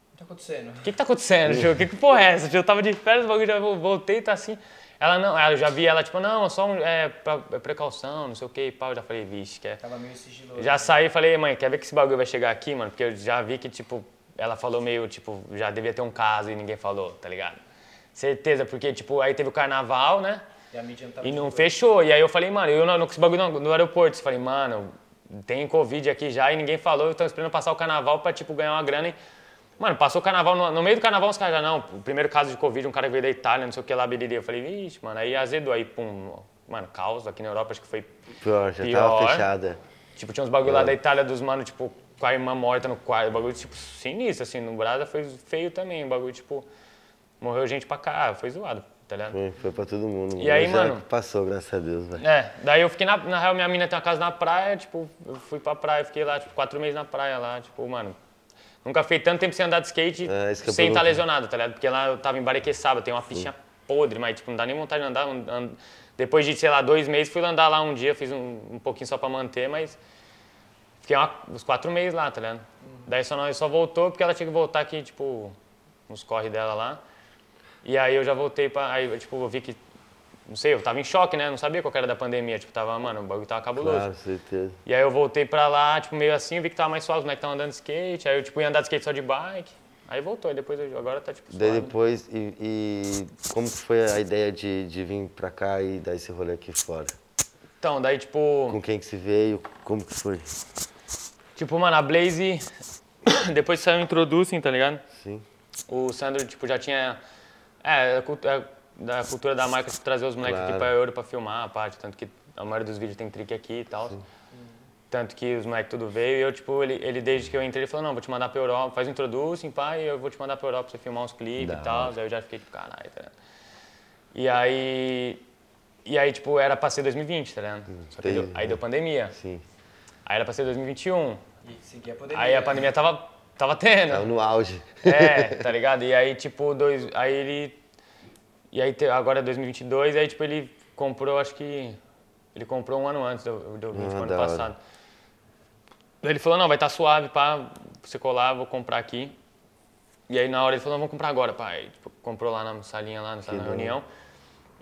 O que tá acontecendo? O que que tá acontecendo, tio? Que que porra é essa? tio? Eu tava de férias, o bagulho já vo- voltei, tá assim. Ela não, eu já vi ela, tipo, não, é só um, é, pra- é precaução, não sei o que, e pá. Eu já falei, vixe, que é. Tava meio sigiloso. Já saí e falei, mãe, quer ver que esse bagulho vai chegar aqui, mano? Porque eu já vi que, tipo, ela falou meio, tipo, já devia ter um caso e ninguém falou, tá ligado? Certeza, porque, tipo, aí teve o carnaval, né? E a mídia não tava E não fechou. E aí eu falei, mano, eu não, com esse bagulho no, no aeroporto. Eu falei, mano, tem Covid aqui já e ninguém falou. Eu tô esperando passar o carnaval pra, tipo, ganhar uma grana. E... Mano, passou o carnaval, no, no meio do carnaval os caras já, não, o primeiro caso de Covid, um cara que veio da Itália, não sei o que lá, biriri. Eu falei, vixe, mano, aí azedou, aí, pum, mano, caos aqui na Europa, acho que foi Pior, já Pior. tava fechada. Tipo, tinha uns bagulho lá da Itália dos mano, tipo, com a irmã morta no quarto. O bagulho, tipo, sinistro, assim. No Brasa foi feio também. O bagulho, tipo, morreu gente pra cá. Foi zoado, tá ligado? Foi, foi pra todo mundo. E aí, já mano? Passou, graças a Deus, velho. É, daí eu fiquei na, na real, minha mina tem uma casa na praia, tipo, eu fui pra praia, fiquei lá, tipo, quatro meses na praia lá, tipo, mano. Nunca fiquei tanto tempo sem andar de skate É, eu sem estar pergunto. lesionado, tá ligado? Porque lá eu tava em Barequeçaba, tem uma piscina podre, mas, tipo, não dá nem vontade de andar. and- Depois de, sei lá, dois meses, fui andar lá um dia, fiz um, um pouquinho só pra manter, mas fiquei uma- uns quatro meses lá, tá ligado? Daí só, não, só voltou porque ela tinha que voltar aqui, tipo, nos corre dela lá. E aí eu já voltei pra. Aí, tipo, eu vi que. Não sei, eu tava em choque, né? Não sabia qual que era da pandemia. Tipo, tava, mano, o bagulho tava cabuloso. Claro, certeza. E aí eu voltei pra lá, tipo, meio assim, vi que tava mais suave, os moleques estavam andando de skate. Aí eu, tipo, ia andar de skate só de bike. Aí voltou, aí depois, eu- agora tá, tipo, Daí suave. depois, e, e como que foi a ideia de, de vir pra cá e dar esse rolê aqui fora? Então, daí, tipo, Com quem que se veio? Como que foi? tipo, mano, a Blaze, depois que saiu Introducing, tá ligado? Sim. O Sandro, tipo, já tinha. É, é, da cultura da marca de trazer os moleques Claro. aqui pra Euro pra filmar a parte, tanto que a maioria dos vídeos tem trick aqui e tal. Tanto que os moleques tudo veio e eu, tipo, ele, ele desde que eu entrei, ele falou, não, vou te mandar pra Europa, faz o introducing, pá, e eu vou te mandar pra Europa pra você filmar uns clipes e tal. Daí eu já fiquei, tipo, caralho, tá ligado? E aí. E aí, tipo, era pra ser 2020, tá ligado? Só que aí deu, aí deu pandemia. Sim. Aí era pra ser 2021. E seguir a pandemia. Aí a pandemia tava, tava tendo. Tava no auge. É, tá ligado? E aí, tipo, dois, aí ele. E aí, agora é 2022, aí, tipo, ele comprou, acho que. Ele comprou um ano antes do, do 20, Ah, ano da hora. passado. Daí ele falou: não, vai estar suave, pá, você colar, vou comprar aqui. E aí, na hora, ele falou: não, vamos comprar agora, pá. Aí, tipo, comprou lá na salinha, lá na, hora. reunião.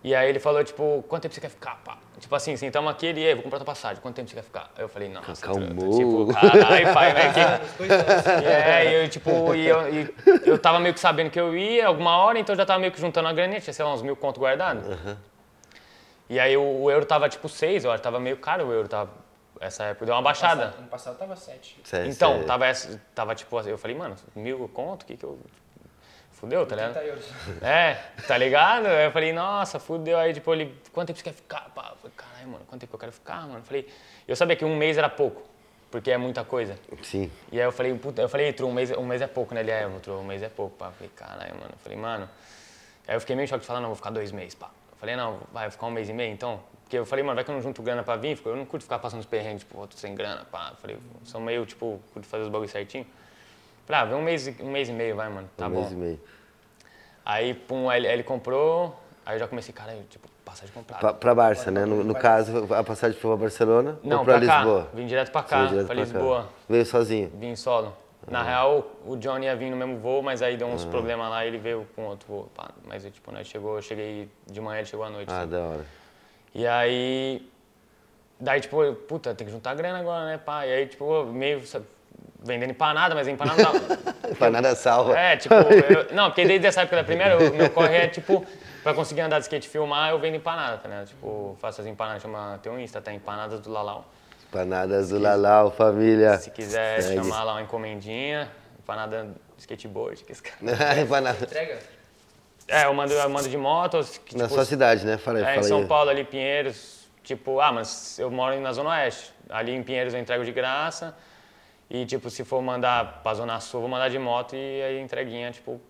E aí ele falou, tipo, quanto tempo você quer ficar, pá? Tipo assim, sentamos aqui, ele, "E aí, vou comprar tua passagem, quanto tempo você quer ficar? Aí eu falei, não, Acalmou. tipo, caralho, pai, né? Que, anos. é, e eu, tipo, e eu, e eu tava meio que sabendo que eu ia alguma hora, então eu já tava meio que juntando a graninha, tinha, sei lá, uns mil conto guardado. E aí o, o euro tava, tipo, seis, eu acho, tava meio caro o euro, tava, essa época, deu uma baixada. Ano passado tava 7. Sério, Então, sério. tava, essa- tava, tipo, assim, eu falei, mano, mil conto, o que que eu... Fudeu, tá ligado? 30 euros. É, tá ligado? Aí eu falei, nossa, fudeu. Aí, tipo, ele, quanto tempo você quer ficar? Pá, eu falei, caralho, mano, quanto tempo eu quero ficar, mano? Eu falei, eu sabia que um mês era pouco, porque é muita coisa. Sim. E aí eu falei, puta, eu falei, Tru, um mês, um mês é pouco, né? Ele é, Tru, um mês é pouco, pá. Eu falei, caralho, mano. Eu falei, mano. Aí eu fiquei meio choque de falar, não, vou ficar dois meses, pá. Eu falei, não, vai, vou ficar um mês e meio, então. Porque eu falei, mano, vai que eu não junto grana pra vir, eu não curto ficar passando os perrengues, tipo, outro sem grana, pá. Eu falei, sou meio, tipo, curto fazer os bagulhos certinho. Falei, ah, vem um mês, e- um mês e meio, vai, mano, tá um bom. mês e meio. Aí, pum, aí ele, aí ele comprou, aí eu já comecei, cara, tipo, passagem comprada. Pra, pra Barça, né? No, no caso, a passagem foi pra Barcelona Não, ou pra, pra cá. Lisboa? Vim direto pra cá, veio direto pra cá. Lisboa. Veio sozinho? Vim solo. Ah. Na real, o Johnny ia vir no mesmo voo, mas aí deu uns problemas lá e ele veio com outro voo. Pá. Mas, tipo, nós chegou, eu cheguei de manhã, ele chegou à noite. Ah, assim. da hora. E aí, daí, tipo, eu, puta, tem que juntar grana agora, né, pá? E aí, tipo, meio sabe, vendendo empanada, mas empanada não dá. Pra nada salva. É, tipo, eu- não, porque desde essa época da primeira, o meu corre é, tipo, pra conseguir andar de skate e filmar, eu vendo empanada, tá ligado? Tipo, faço as empanadas, chama, tem um Insta, tá? Empanadas do Lalau. Panadas do Lalau, família. Se quiser Segue. chamar lá uma encomendinha, empanada skateboard. Que esse cara... Empanada. Entrega? É, eu mando, eu mando de moto. que, Na tipo, sua cidade, né? Fala É, em fala São aí. Paulo, ali, Pinheiros. Tipo, ah, mas eu moro na Zona Oeste. Ali em Pinheiros eu entrego de graça. E, tipo, se for mandar pra Zona Sul, eu vou mandar de moto e aí entreguinha, tipo...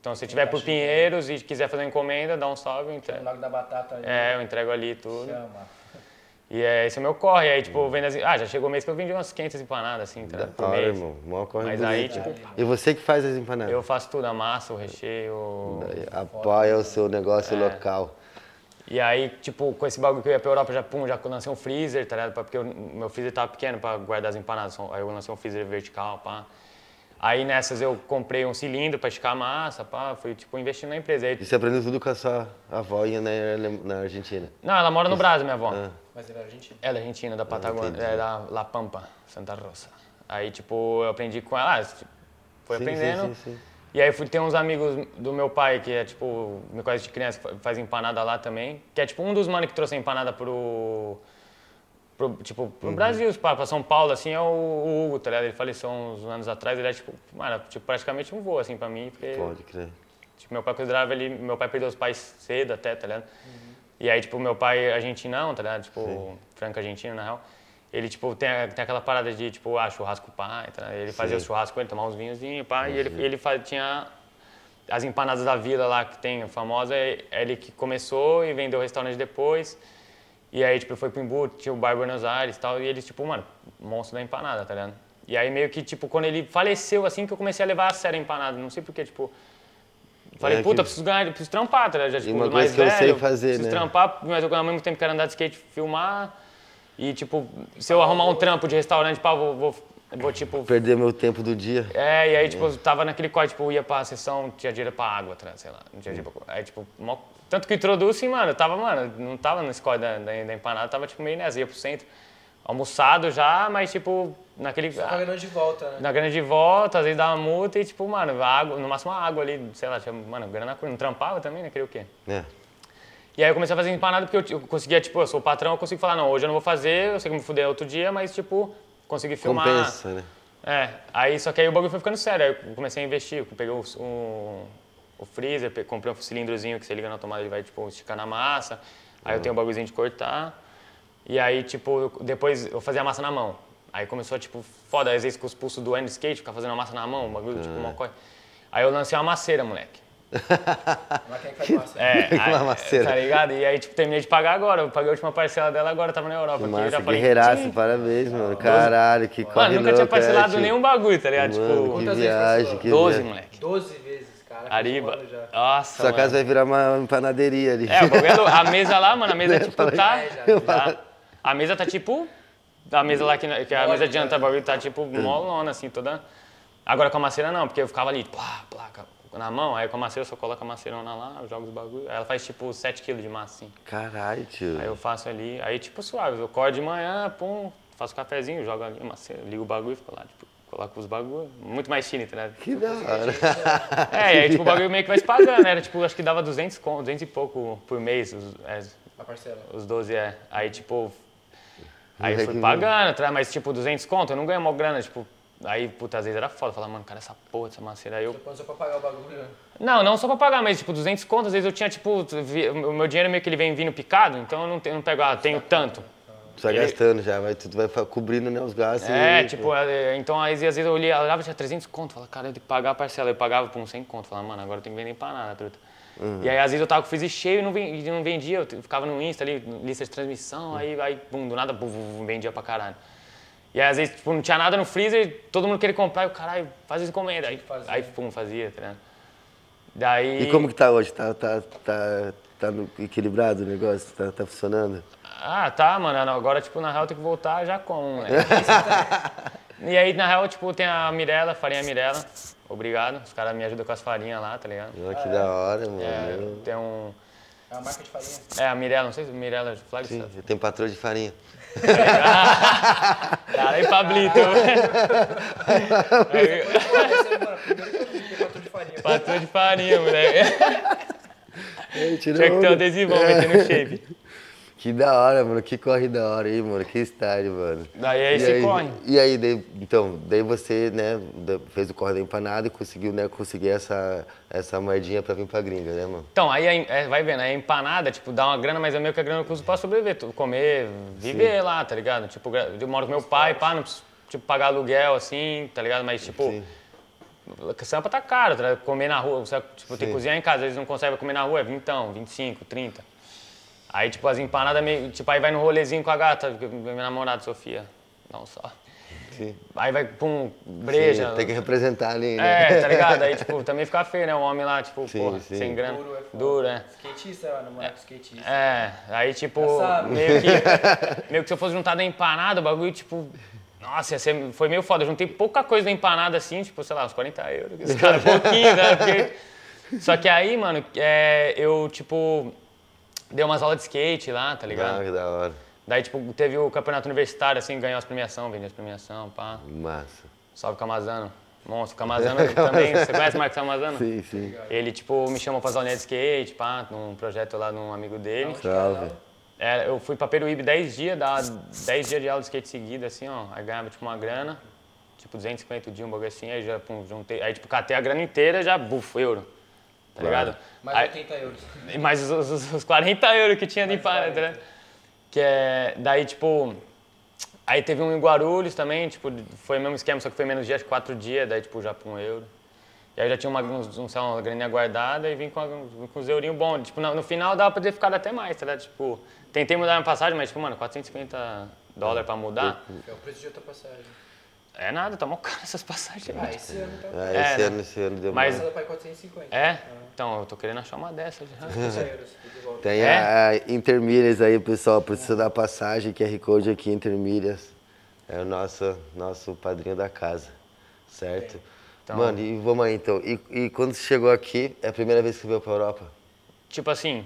Então, se tiver por Pinheiros e quiser fazer uma encomenda, dá um salve, eu entrego. Lago da Batata ali. É, eu entrego ali tudo. Chama. E é, esse é o meu corre. Aí, tipo, vendo as... Ah, já chegou o mês que eu vendi umas 500 empanadas, assim, tá? Da por hora, mês. irmão. Mó corre Mas bonito. aí, tipo, E você que faz as empanadas? eu faço tudo, a massa, o recheio... Apoia o seu negócio É. local. E aí, tipo, com esse bagulho que eu ia pra Europa, já, pum, já lancei um freezer, tá ligado? Porque o meu freezer tava pequeno pra guardar as empanadas. Aí eu lancei um freezer vertical, pá. Aí nessas eu comprei um cilindro pra esticar a massa, pá. Fui, tipo, investindo na empresa. Aí, E você aprendeu tudo com a sua avó aí na, na Argentina. não, ela mora no Brasil, minha avó. Ah. Mas ele é argentino. Ela é argentina, da Patagônia, entendi. é da La Pampa, Santa Rosa. Aí, tipo, eu aprendi com ela, ah, tipo, foi Sim, aprendendo. sim, sim, sim. E aí fui ter uns amigos do meu pai, que é tipo, me conhece de criança, que faz empanada lá também. Que é tipo um dos manos que trouxe a empanada pro. pro tipo, Uhum. pro Brasil, pra, pra São Paulo, assim, é o, o Hugo, tá ligado? Ele faleceu uns anos atrás, ele é tipo, mano, tipo, praticamente um vô, assim, pra mim, porque. Pode crer. Tipo, meu pai considerava ele. Meu pai perdeu os pais cedo até, tá ligado? E aí, tipo, meu pai argentinão, tá ligado? Tipo, franco argentino, na real. Ele, tipo, tem, tem aquela parada de, tipo, ah, churrasco pai, tá? Ele fazia o churrasco com ele, tomar uns vinhozinhos, pá. E ele, ele fa- tinha as empanadas da vila lá, que tem, a famosa, é ele que começou e vendeu o restaurante depois. E aí, tipo, foi pro Imbu, tinha o bar Buenos Aires e tal. E ele, tipo, mano, monstro da empanada, tá ligado? E aí, meio que, tipo, quando ele faleceu, assim, que eu comecei a levar a sério a empanada. Não sei porquê, tipo... Falei, É puta, que- preciso ganhar, preciso trampar, tá ligado? Já, tipo, uma mais coisa que eu sei velho, fazer, preciso né? trampar, mas eu ao mesmo tempo quero andar de skate, filmar. E, tipo, se eu arrumar um trampo de restaurante, pá, vou, vou, vou, tipo... Perder meu tempo do dia. É, e aí, tipo, eu tava naquele corte, tipo, eu ia pra sessão, tinha dinheiro pra água, sei lá, não tinha dinheiro pra... Aí, tipo, mó- tanto que introduz, mano, eu tava, mano, não tava nesse corte da, da, da empanada, tava, tipo, meio nessa, ia pro centro, almoçado já, mas, tipo, naquele... Só pagando de volta, né? Na grana de volta, às vezes dava multa e, tipo, mano, água, no máximo água ali, sei lá, tinha, mano, grana não trampava também, né? Queria o quê? É. E aí eu comecei a fazer empanada porque eu, eu conseguia, tipo, eu sou o patrão, eu consigo falar, não, hoje eu não vou fazer, eu sei que me fuder outro dia, mas, tipo, consegui filmar. Compensa, né? É, aí só que aí o bagulho foi ficando sério, aí eu comecei a investir, eu peguei o, o, o freezer, comprei um cilindrozinho que você liga na tomada ele vai, tipo, esticar na massa, aí eu tenho o bagulhozinho de cortar, e aí, tipo, depois eu fazia a massa na mão. Aí começou, tipo, foda, às vezes com os pulsos do end skate, ficar fazendo a massa na mão, o bagulho, tipo, uma coisa. Aí eu lancei uma maceira, moleque. Mas quem é? É, maceira. tá ligado? E aí, tipo, terminei de pagar agora. Eu paguei a última parcela dela agora, tava na Europa. Massa, já falei, parabéns, mano. Caralho, que corre Mano, nunca tinha é, parcelado nenhum bagulho, tá ligado? Mano, tipo, que Quantas vezes viagem, que 12, viagem. moleque. 12 vezes, cara. Ariba. Nossa, Sua mano. casa vai virar uma empanaderia ali. É, o bagulho é. A mesa lá, mano, a mesa, tipo, tá... É, já. A mesa tá, tipo... A mesa lá, que, que é a mesa de né? jantar, bagulho tá, tipo, molona, assim, toda... Agora com a maceira não, porque eu ficava ali, plá, plá, na mão. Aí com a maceira eu só coloco a maceirona lá, eu jogo os bagulho. Aí ela faz, tipo, 7 kg de massa, assim. Caralho, tio. Aí eu faço ali, aí tipo suave, eu acordo de manhã, pum, faço um cafezinho, jogo ali, maceiro, ligo o bagulho e fico lá, tipo, coloco os bagulho, muito mais chine, tá ligado? Que da hora. É, e aí tipo o bagulho meio que vai se pagando, era tipo, acho que dava 200, con- 200 e pouco por mês, os, é, A parcela. os 12 é, aí tipo, aí eu fui pagando, tá mas tipo 200 conto, eu não ganho mó grana, tipo, aí puta, às vezes era foda, falava, mano, cara, essa porra dessa maceira, aí eu Depois só pra pagar o bagulho. né? não, não só pra pagar, mas tipo, 200 conto, às vezes eu tinha, tipo, vi- o meu dinheiro meio que ele vem vindo picado, então eu não, tenho, não pego, ah, tenho tanto. Só Ele- gastando já, vai, tudo vai cobrindo né, os gastos. É, e- tipo, é, então aí, às vezes eu olhava, olhava tinha 300 conto, falava, cara, eu tenho que pagar a parcela. Eu pagava por uns 100 conto, falava, mano, agora eu tenho que vender empanada, truta. E aí, às vezes eu tava com o freezer cheio e não, ven- e não vendia, eu ficava no Insta ali, lista de transmissão, aí, aí pum, do nada, bum, bum, bum, vendia pra caralho. E às vezes, tipo, não tinha nada no freezer, todo mundo queria comprar, e o caralho, faz as encomendas. Aí, Fazia. aí, pum, fazia, tá ligado? Daí... E como que tá hoje? Tá, tá, tá, tá no- equilibrado o negócio? Tá, tá funcionando? Ah, tá, mano. Agora, tipo, na real tem que voltar já com, né? e aí, na real, tipo, tem a Mirella, farinha Mirella. Obrigado. Os caras me ajudam com as farinhas lá, tá ligado? Olha que da hora, mano. É, tem um. É uma marca de farinha. É, a Mirella, não sei se Mirella de Flag. Sim, eu tenho patrão de farinha. Cara, e Pablito. Patrão de farinha. Moleque. Tinha que ter um adesivão, metendo no shape. Que da hora, mano. Que corre da hora aí, mano. Que estádio, mano. Daí aí e você aí, corre. E aí, daí- então, daí você, né, fez o corre da empanada e conseguiu, né, conseguir essa, essa moedinha pra vir pra gringa, né, mano? Então, aí é, vai vendo, aí a empanada, tipo, dá uma grana, mas é meio que a grana que eu uso pra sobreviver, comer, viver lá, tá ligado? Tipo, eu moro com meu pai, pá, não preciso, tipo, pagar aluguel, assim, tá ligado? Mas, tipo, Sim. sampa tá caro, tá? Comer na rua, você, tipo, tem que Sim. cozinhar em casa, às vezes não consegue comer na rua, é vintão, 25, 30. Aí, tipo, as empanadas meio, tipo, aí vai no rolezinho com a gata, minha namorada, Sofia, um salve. Sim. Aí vai, pum, breja. Sim, tem que representar ali, né? É, tá ligado? Aí, tipo, também fica feio, né? O homem lá, tipo, Sim, porra, sim. sem grana. Duro é foda. Duro, é. Skatista, mano, moleque skatista. É, aí tipo, meio que, meio que se eu fosse juntar da empanada, o bagulho, tipo, nossa, ia ser, foi meio foda. Eu juntei pouca coisa da empanada assim, tipo, sei lá, uns 40 euros. Esse cara, pouquinho, né? Porque... Só que aí, mano, é, eu, tipo, dei umas aulas de skate lá, tá ligado? Ah, que da hora. Daí, tipo, teve o campeonato universitário, assim, ganhou as premiações, vendeu as premiações, pá. Massa. Salve Camazano. Monstro, Camazano também. Você conhece o Marcos Camazano? Sim, sim. Ele, tipo, me chamou pra fazer de skate, pá, num projeto lá de um amigo dele. Salve. É, eu fui pra Peruíbe 10 dias, dava 10 dias de aula de skate seguida, assim, ó. Aí ganhava, tipo, uma grana, tipo, 250 dias, um bagulho assim, aí já, pum, juntei. Aí, tipo, catei a grana inteira, já, bufo, euro. Tá Claro. ligado? Mais Aí- 80 euros. mais os, os- os 40 euros que tinha de Mais empanada, 40. né? Que é, daí, tipo, aí teve um em Guarulhos também, tipo, foi o mesmo esquema, só que foi menos dias, 4 dias, daí, tipo, já por um euro. E aí já tinha uma, uns, um, sei lá, uma graninha guardada e vim com, a- vim com os eurinhos bons. Tipo, no, no final dava pra ter ficado até mais, tá ligado? Tipo, tentei mudar minha passagem, mas, tipo, mano, 450 dólares pra mudar, É o preço de outra passagem. É nada, tá mó caro essas passagens. Ah, esse ano tá. Ah, É, esse né? ano, esse ano deu Mas- mais. Ela vai 450. É? Então, eu tô querendo achar uma dessas já. 50 euros. tudo de volta. Tem É? a, a Intermilhas aí, pessoal. Precisa dar passagem, QR Code aqui, Intermilhas. É o nosso, nosso padrinho da casa, certo? Então- Mano, e vamos aí então. E, e quando você chegou aqui, é a primeira vez que veio pra Europa? Tipo assim,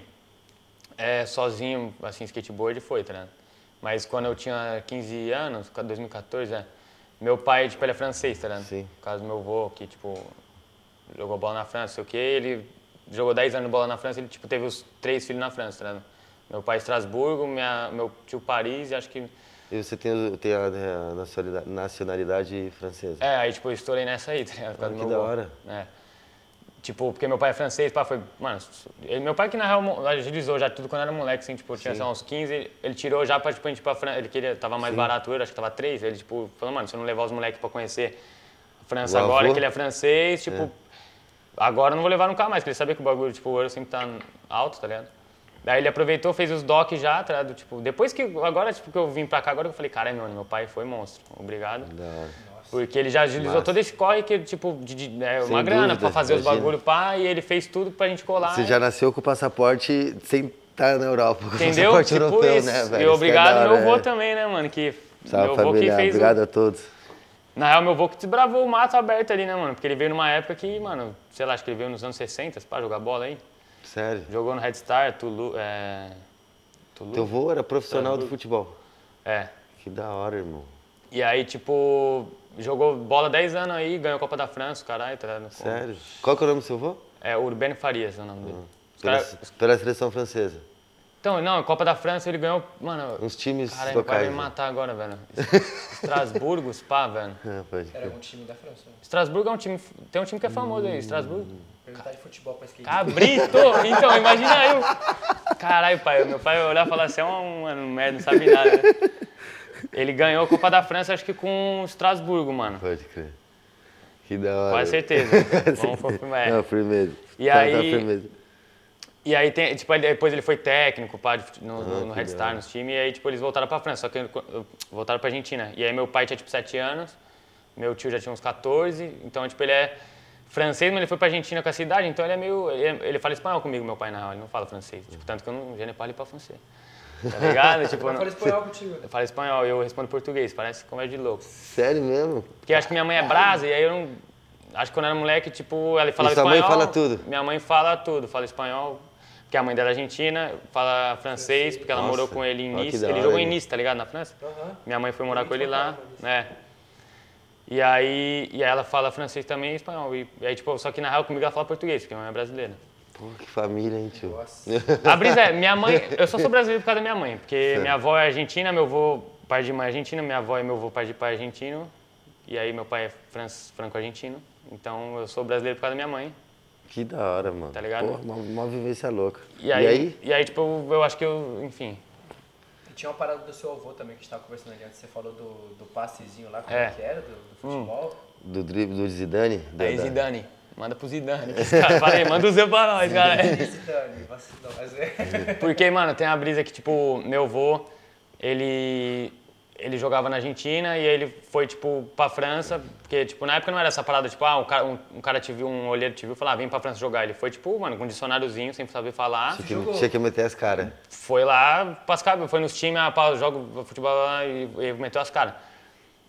é, sozinho, assim, skateboard foi, tá ligado? Mas quando eu tinha 15 anos, 2014, é, meu pai, tipo, ele é francês, tá ligado? Sim. Por causa do meu avô, que, tipo, jogou bola na França, sei o quê, ele jogou 10 anos de bola na França, ele, tipo, teve os três filhos na França, tá ligado? Meu pai Estrasburgo, minha, meu tio Paris e acho que... E você tem, tem a, a nacionalidade, nacionalidade francesa? É, aí, tipo, eu estourei nessa aí, tá ligado? Por causa Ah, do que da avô. hora. É. Tipo, porque meu pai é francês, pá, foi. Mano, ele- meu pai que na real agilizou já tudo quando era moleque, assim, tipo, tinha uns 15, ele tirou já pra, tipo, a gente ir pra França. Ele queria, tava mais barato o euro, acho que tava 3. Ele, tipo, falou, mano, se eu não levar os moleques pra conhecer a França O agora, avô? que ele é francês, tipo, agora eu não vou levar nunca mais, porque ele sabia que o bagulho, tipo, o euro sempre tá alto, tá ligado? Daí ele aproveitou, fez os docs já, tá ligado? Tipo, depois que, agora, tipo, que eu vim pra cá, agora que eu falei, cara, meu, meu pai foi monstro, obrigado. Da hora. Porque ele já agilizou todo esse corre que, tipo, de, de- é, Sem uma grana pra fazer os imagina. bagulho pá, e ele fez tudo pra gente colar. Você já nasceu com o passaporte sem estar na Europa. Com o Entendeu? passaporte Tipo europeu, isso. né, velho? e é obrigado da meu hora, avô é. também, né, mano? Que Salve, meu avô que fez. o- Obrigado a todos. Na real, meu avô que desbravou o mato aberto ali, né, mano? Porque ele veio numa época que, mano, sei lá, acho que ele veio nos anos 60 pra jogar bola aí. Sério. Jogou no Red Star, Tulu. É... Tulu? Teu avô era profissional do Estrasburgo. futebol. É. Que da hora, irmão. E aí, tipo, jogou bola 10 anos aí, ganhou a Copa da França, caralho, tá ligado? Sério. Qual que é o nome do seu avô? É Urbano Farias, é o nome dele. Os Pela, cara- pela seleção francesa. Então, não, a Copa da França ele ganhou, mano, Uns times Caralho, vai locais. me né? matar agora, velho. Estrasburgo, Spa, velho. Ah, pode Era algum time da França. né? Estrasburgo é um time. Tem um time que é famoso aí, Estrasburgo. Perguntar de futebol pra skate. Cabrito! Então, imagina eu. Caralho, pai, meu pai olhar e falar assim, é um, um merda, não sabe nada. né? Ele ganhou a Copa da França, acho que com o Estrasburgo, mano. Pode crer. Que da hora. Quase certeza. Vamos confirmar. Não, firmeza. E Tá- tá aí- firmeza. E aí, tem, tipo, depois ele foi técnico pá, no, no, Ah, no que Red Star, nos times, e aí, tipo, eles voltaram pra França, só que voltaram pra Argentina. E aí meu pai tinha, tipo, 7 anos, meu tio já tinha uns 14, então, tipo, ele é francês, mas ele foi pra Argentina com essa idade, então ele é meio... Ele, ele fala espanhol comigo, meu pai, na real, ele não fala francês. Tipo, tanto que eu não, já nem falo pra francês. Tá ligado? tipo, eu não- falo espanhol contigo. eu falo espanhol e eu respondo português, parece conversa de louco. Sério mesmo? Porque acho que minha mãe é brasa, e aí eu não... Acho que quando eu era moleque, tipo, ela falava E sua mãe espanhol. fala tudo? Minha mãe fala tudo, fala espanhol, porque a mãe dela é argentina, fala francês, porque ela Nossa, morou com ele em olha Nice. Ele hora, jogou em? Nice, tá ligado? Na França. Aham. Minha mãe foi morar com ele lá, né? E aí, e aí ela fala francês também e espanhol. E, e aí, tipo, só que na real comigo ela fala português, porque minha mãe é brasileira. Pô, que família, hein, tio? Nossa. A brisa é, minha mãe, eu só sou brasileiro por causa da minha mãe, porque minha avó é argentina, meu avô, pai de mãe é argentino, minha avó e meu avô, pai de pai é argentino, e aí meu pai é fran- franco-argentino, então eu sou brasileiro por causa da minha mãe. Que da hora, mano. Tá ligado? Pô, uma, uma vivência louca. E aí, e aí, tipo, eu, eu acho que eu, enfim, E tinha uma parada do seu avô também que a gente tava conversando ali antes. Você falou do, do passezinho lá, como É. que era, do, do futebol. Do drible do Zidane? da- aí da- Zidane, manda pro Zidane, cara, falei, manda o seu pra nós, cara. É. Porque, mano, tem a brisa que, tipo, meu avô, ele, ele jogava na Argentina e ele foi, tipo, pra França, porque, tipo, na época não era essa parada, tipo, ah, um cara, um, um cara te viu, um olheiro te viu e falou, ah, vem pra França jogar. Ele foi, tipo, mano, com um dicionáriozinho, sem saber falar, Tinha que, Jogou. tinha que meter as caras. foi lá, pras caras, foi nos times, ah, pá, jogo futebol lá e, e meteu as caras.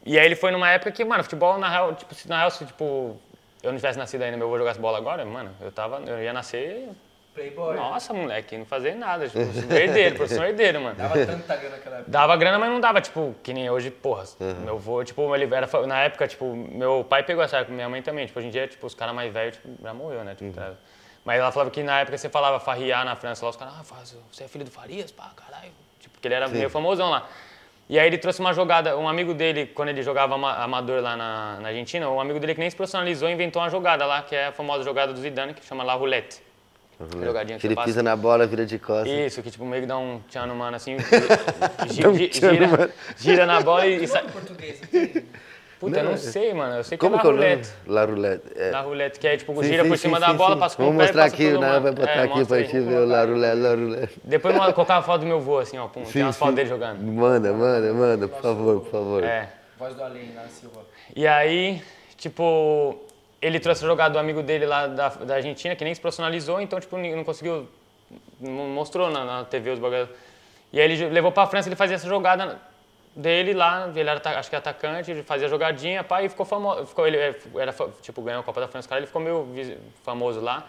E aí ele foi numa época que, mano, futebol, na real, tipo, na real, se, tipo, eu não tivesse nascido ainda, meu avô jogasse bola agora, mano, eu tava, eu ia nascer, Playboy. nossa, moleque, não fazer nada, tipo, herdeiro, profissão herdeiro, mano. Dava tanta grana naquela época. Dava grana, mas não dava, tipo, que nem hoje, porra. Meu avô, tipo, ele era, na época, tipo, meu pai pegou essa época, minha mãe também. Tipo, hoje em dia, tipo, os caras mais velhos, tipo, já morreu, né? Tipo, tá- Mas ela falava que na época você falava farriar na França, lá os caras, ah, faz- você é filho do Farias, pá, caralho. Tipo, porque ele era meio famosão lá. E aí ele trouxe uma jogada, um amigo dele, quando ele jogava ama- amador lá na, na Argentina, um amigo dele que nem se profissionalizou, inventou uma jogada lá, que é a famosa jogada do Zidane, que chama La Roulette. Jogadinha que Que ele passa. pisa na bola, vira de costas. Isso, que tipo meio que dá um tchan no mano assim, gi- gi- gira, gira na bola e, e sai. Português, não? Puta, eu não sei, mano. Eu sei que Como é que na é o roulette. La Roulette. É. Na roulette, que é tipo, Sim, gira sim, por cima sim, da bola, sim. passa com o Vamos pé mostrar aqui, né? Vai botar É, aqui pra aí. gente ver o La Roulette, La Roulette. Depois eu colocar a foto do meu vô, assim, ó, pum, tem umas fotos dele jogando. Manda, manda, manda, por favor, por favor. É. Voz do além, lá Silva. E aí, tipo, ele trouxe a jogada do amigo dele lá da, da Argentina, que nem se profissionalizou, então, tipo, não conseguiu, não mostrou na, na TV os bagulhos. E aí ele levou pra França, ele fazia essa jogada dele lá, ele era, acho que atacante, ele fazia jogadinha, pá, e ficou famoso, ficou, ele era, fa- tipo, ganhou a Copa da França, cara, ele ficou meio famoso lá.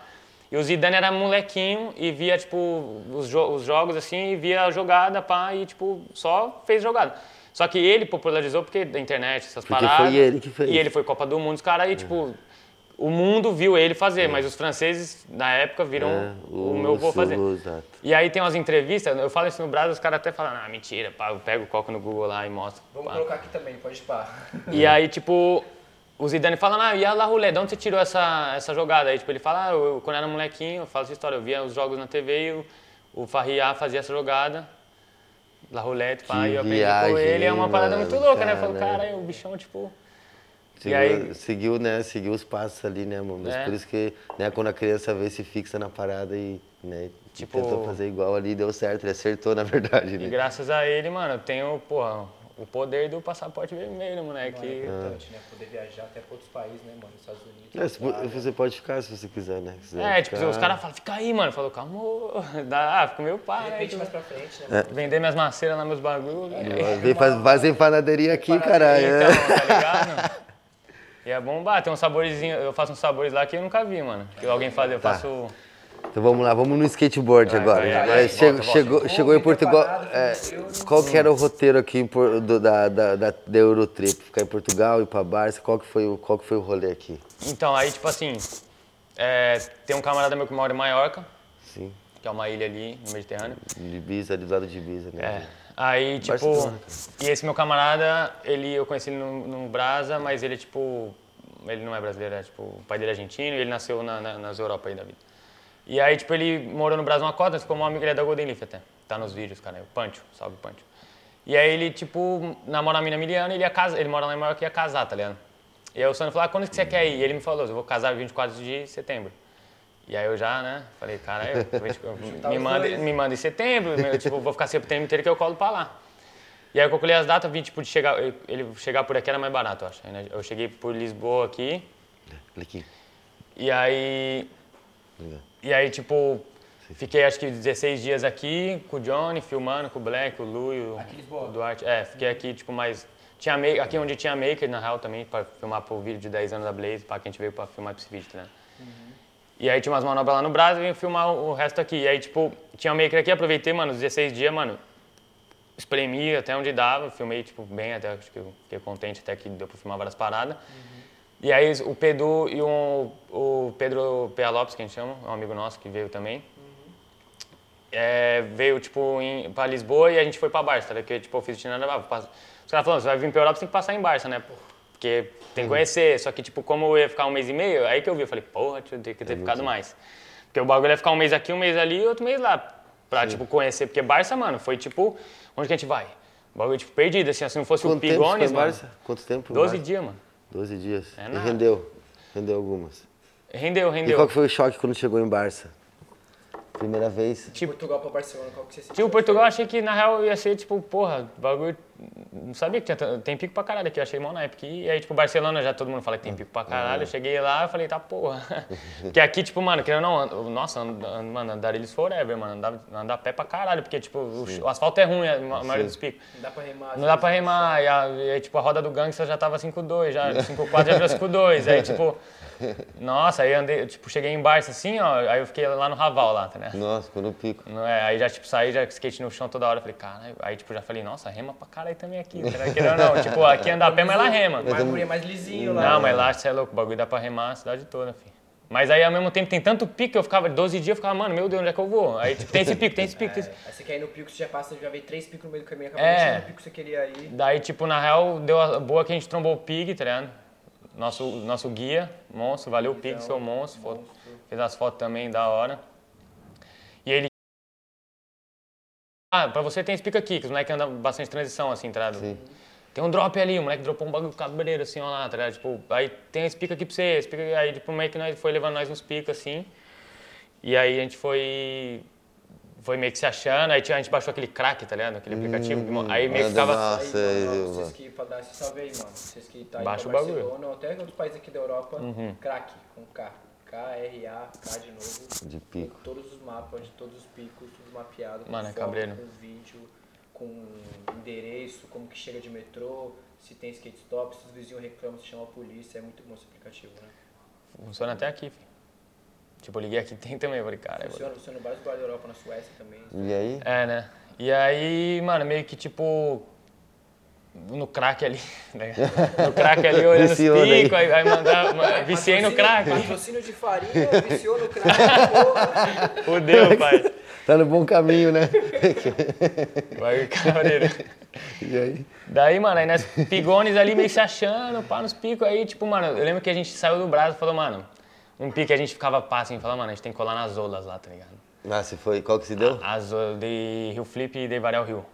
E o Zidane era molequinho e via, tipo, os, jo- os jogos, assim, e via a jogada, pá, e, tipo, só fez jogada. Só que ele popularizou porque da internet, essas Porque paradas. foi ele que fez. E ele foi Copa do Mundo, os caras aí, tipo, o mundo viu ele fazer, mas os franceses, na época, viram É, o, meu avô fazer. Exato. E aí tem umas entrevistas, eu falo isso no Brasil, os caras até falam, ah, mentira, pá, eu pego o coco no Google lá e mostro. Vamos pá. colocar aqui também, pode pá. E aí, tipo, o Zidane fala, ah, e a La Roulette, de onde você tirou essa, essa jogada? Aí, tipo, ele fala, ah, eu, quando eu era molequinho, eu falo essa história, eu via os jogos na TV e o, o Farriá fazia essa jogada, La Roulette, pá, Que e eu aprendi viagem, com ele, é uma parada mano, muito louca, né? Eu cara, falo, né? cara, o bichão, tipo... Seguiu, aí- seguiu, né? Seguiu os passos ali, né, mano? Mas É. por isso que, né, quando a criança vê, se fixa na parada e, né, Tipo- tentou fazer igual ali, deu certo. Ele acertou, na verdade, E né? graças a ele, mano, eu tenho, porra, o poder do passaporte vermelho, moleque. Mano, é importante, né? Poder viajar até pra outros países, né, mano? Estados Unidos. É, você pode ficar se você quiser, né? Se quiser É, tipo, ficar- os caras falam, fica aí, mano. Falou, calma, dá, ah, fica meio De pai, né? repente, mais pra frente, né? Vender minhas maceiras lá, meus bagulhos. né? Vem faz, faz panaderia aqui, caralho. Então, é. tá ligado? E é bombar, tem uns saborezinhos, eu faço uns sabores lá que eu nunca vi, mano. Que alguém faz, eu Tá. faço. Então vamos lá, vamos no skateboard Vai, agora. vai, Agora vai, chegou, volta, chegou, volta. chegou em Portugal. é, qual que era o roteiro aqui do- da, da, da, da Eurotrip? Ficar em Portugal, ir pra Barça, qual que foi o, qual que foi o rolê aqui? Então, aí, tipo assim, é, tem um camarada meu que mora em Maiorca, Sim, que é uma ilha ali no Mediterrâneo. de Ibiza, ali do lado de Ibiza, né? É. Aí, tipo. Barcelona, E esse meu camarada, ele, eu conheci ele no, no Brasa, mas ele, tipo. Ele não é brasileiro, é tipo. O pai dele é argentino e ele nasceu na, na- nas Europa aí da vida. E aí, tipo, ele morou no Brasil uma cota, ficou um amigo ele é da Golden Leaf até. Tá nos vídeos, cara. O Pancho, salve Pancho. E aí ele, tipo, namora a mina Miliana, ele ia casar, ele mora lá em Maiorca e ia casar, tá ligado? E aí o Sandro falou, ah, quando que você quer ir? E ele me falou, eu vou casar 24 de setembro. E aí eu já, né, falei, cara, eu, eu- me, manda, me manda em setembro, eu, tipo, vou ficar setembro inteiro que eu colo pra lá. E aí eu calculei as datas, vi, tipo, de chegar, ele chegar por aqui era mais barato, eu acho. Né, Eu cheguei por Lisboa aqui, Olha aqui. e aí, e aí, tipo, fiquei acho que 16 dias aqui com o Johnny, filmando, com o Black, o Lu e o, Aqui em Lisboa? o Duarte. É, fiquei aqui, tipo, mais... Tinha make, aqui onde tinha maker, na real, também, pra filmar pro vídeo de 10 anos da Blaze, pra quem a gente veio pra filmar esse vídeo, né? E aí tinha umas manobras lá no Brasil e vim filmar o o resto aqui. E aí, tipo, tinha um maker aqui, aproveitei, mano, os 16 dias, mano, espremi até onde dava, filmei, tipo, bem, até acho que fiquei contente até que deu pra filmar várias paradas. E aí o Pedro e um, o Pedro Pea Lopes, que a gente chama, um amigo nosso que veio também, é, veio, tipo, em, pra Lisboa e a gente foi pra Barça, tá? Porque, tipo, eu fiz itinerário, ah, os caras falaram, você vai vir pra Europa, você tem que passar em Barça, né? Porque tem que conhecer, só que, tipo, como eu ia ficar um mês e meio, aí que eu vi, eu falei, porra, tinha que ter ficado mais. Porque o bagulho ia ficar um mês aqui, um mês ali e outro mês lá, pra, tipo, conhecer. Porque Barça, mano, foi, tipo, onde que a gente vai? O bagulho, tipo, perdido, assim, se não fosse Quanto o Pigones, mano, Barça? Quanto tempo? em 12 Barça? dias, mano. 12 dias. É e nada. rendeu. Rendeu algumas. Rendeu, E rendeu. qual que foi o choque quando chegou em Barça? Primeira vez? De Portugal pra Barcelona, qual que você sentiu? Tipo, Portugal eu achei que na real ia ser tipo, porra, bagulho. Não sabia que tinha, tem pico pra caralho aqui, eu achei mal na época. E aí, tipo, Barcelona já todo mundo fala que tem pico pra caralho. Eu cheguei lá e falei, tá porra. porque aqui, tipo, mano, querendo ou não, nossa, mano, Andarilhos forever, mano. Andar, andar a pé pra caralho, porque, tipo, o, o asfalto é ruim, a ma- maioria dos picos. Não dá pra remar. Não dá pra remar, e, a, e aí, tipo, a roda do gangster já tava 5-2, já 5-4 já virou 5-2. Aí, tipo, nossa, aí andei, tipo, cheguei em Barça assim, ó, aí eu fiquei lá no Raval lá, tá ligado? Nossa, ficou no pico. Não é, aí já, tipo, saí já skate no chão toda hora. Falei, cara, aí, tipo, já falei, nossa, rema pra caralho também aqui. tá? Querendo não, tipo, aqui andar a pé, mas lá rema. O bagulho é mais lisinho lá. Não, mas lá, você é louco, o bagulho dá pra remar a cidade toda, filho. Mas aí, ao mesmo tempo, tem tanto pico que eu ficava, 12 dias, eu ficava, mano, meu Deus, onde é que eu vou? Aí, tipo, tem esse pico, tem esse pico, tem esse... Aí você quer ir no pico, você já passa, já vê três picos no meio do caminho, acaba É. deixando o pico que você queria ir. Daí, tipo, na real, deu a boa que a gente trombou o Pig, tá ligado? Nosso, nosso guia, monstro, valeu Pig, seu monstro, foto- fez as fotos também, da hora. E ele... Ah, pra você tem pico aqui, que os moleques andam bastante transição, assim, tá. Tem um drop ali, o moleque dropou um bagulho cabreiro, assim, ó lá, tá ligado? Tipo, aí tem esse pico aqui pra você, esse aí, tipo, meio que nós foi levando nós uns picos, assim. E aí a gente foi... Foi meio que se achando, aí tinha- a gente baixou aquele crack, tá ligado? Aquele aplicativo. que mo- aí meio que anda ficava... Nossa, aí, é, mano, eu- vocês que, pra dar esse salve aí, mano. Vocês que tá aí Baixa pra o bagulho. Uhum. Barcelona, ou até outros países aqui da Europa, crack, com K. K-R-A-K de novo. De pico. Com todos os mapas, de todos os picos, tudo mapeado. Com Mano, é foto, cabreiro. Com vídeo, com endereço, como que chega de metrô, se tem skate stop, se os vizinhos reclamam, se chama a polícia. É muito bom esse aplicativo, né? Funciona até aqui, filho. Tipo, eu liguei aqui, tem também, eu falei, cara... Funciona, funciona vários lugares da Europa, na Suécia também. E aí? É, né? E aí, mano, meio que tipo. No crack ali, né? No crack ali, olhando os picos, aí, aí mandar. Viciei no crack. Patrocínio de farinha, viciou no crack, porra. Fudeu, pai. Tá no bom caminho, né? Vai, cabreiro. E aí? Daí, mano, aí nós pigones ali meio se achando, pá, nos picos. Aí, tipo, mano, eu lembro que a gente saiu do braço e falou, mano, um pique a gente ficava pá assim, falou, mano, a gente tem que colar nas olas lá, tá ligado? Ah, se foi. Qual que se deu? As olas de Rio Flip e de Varel Rio.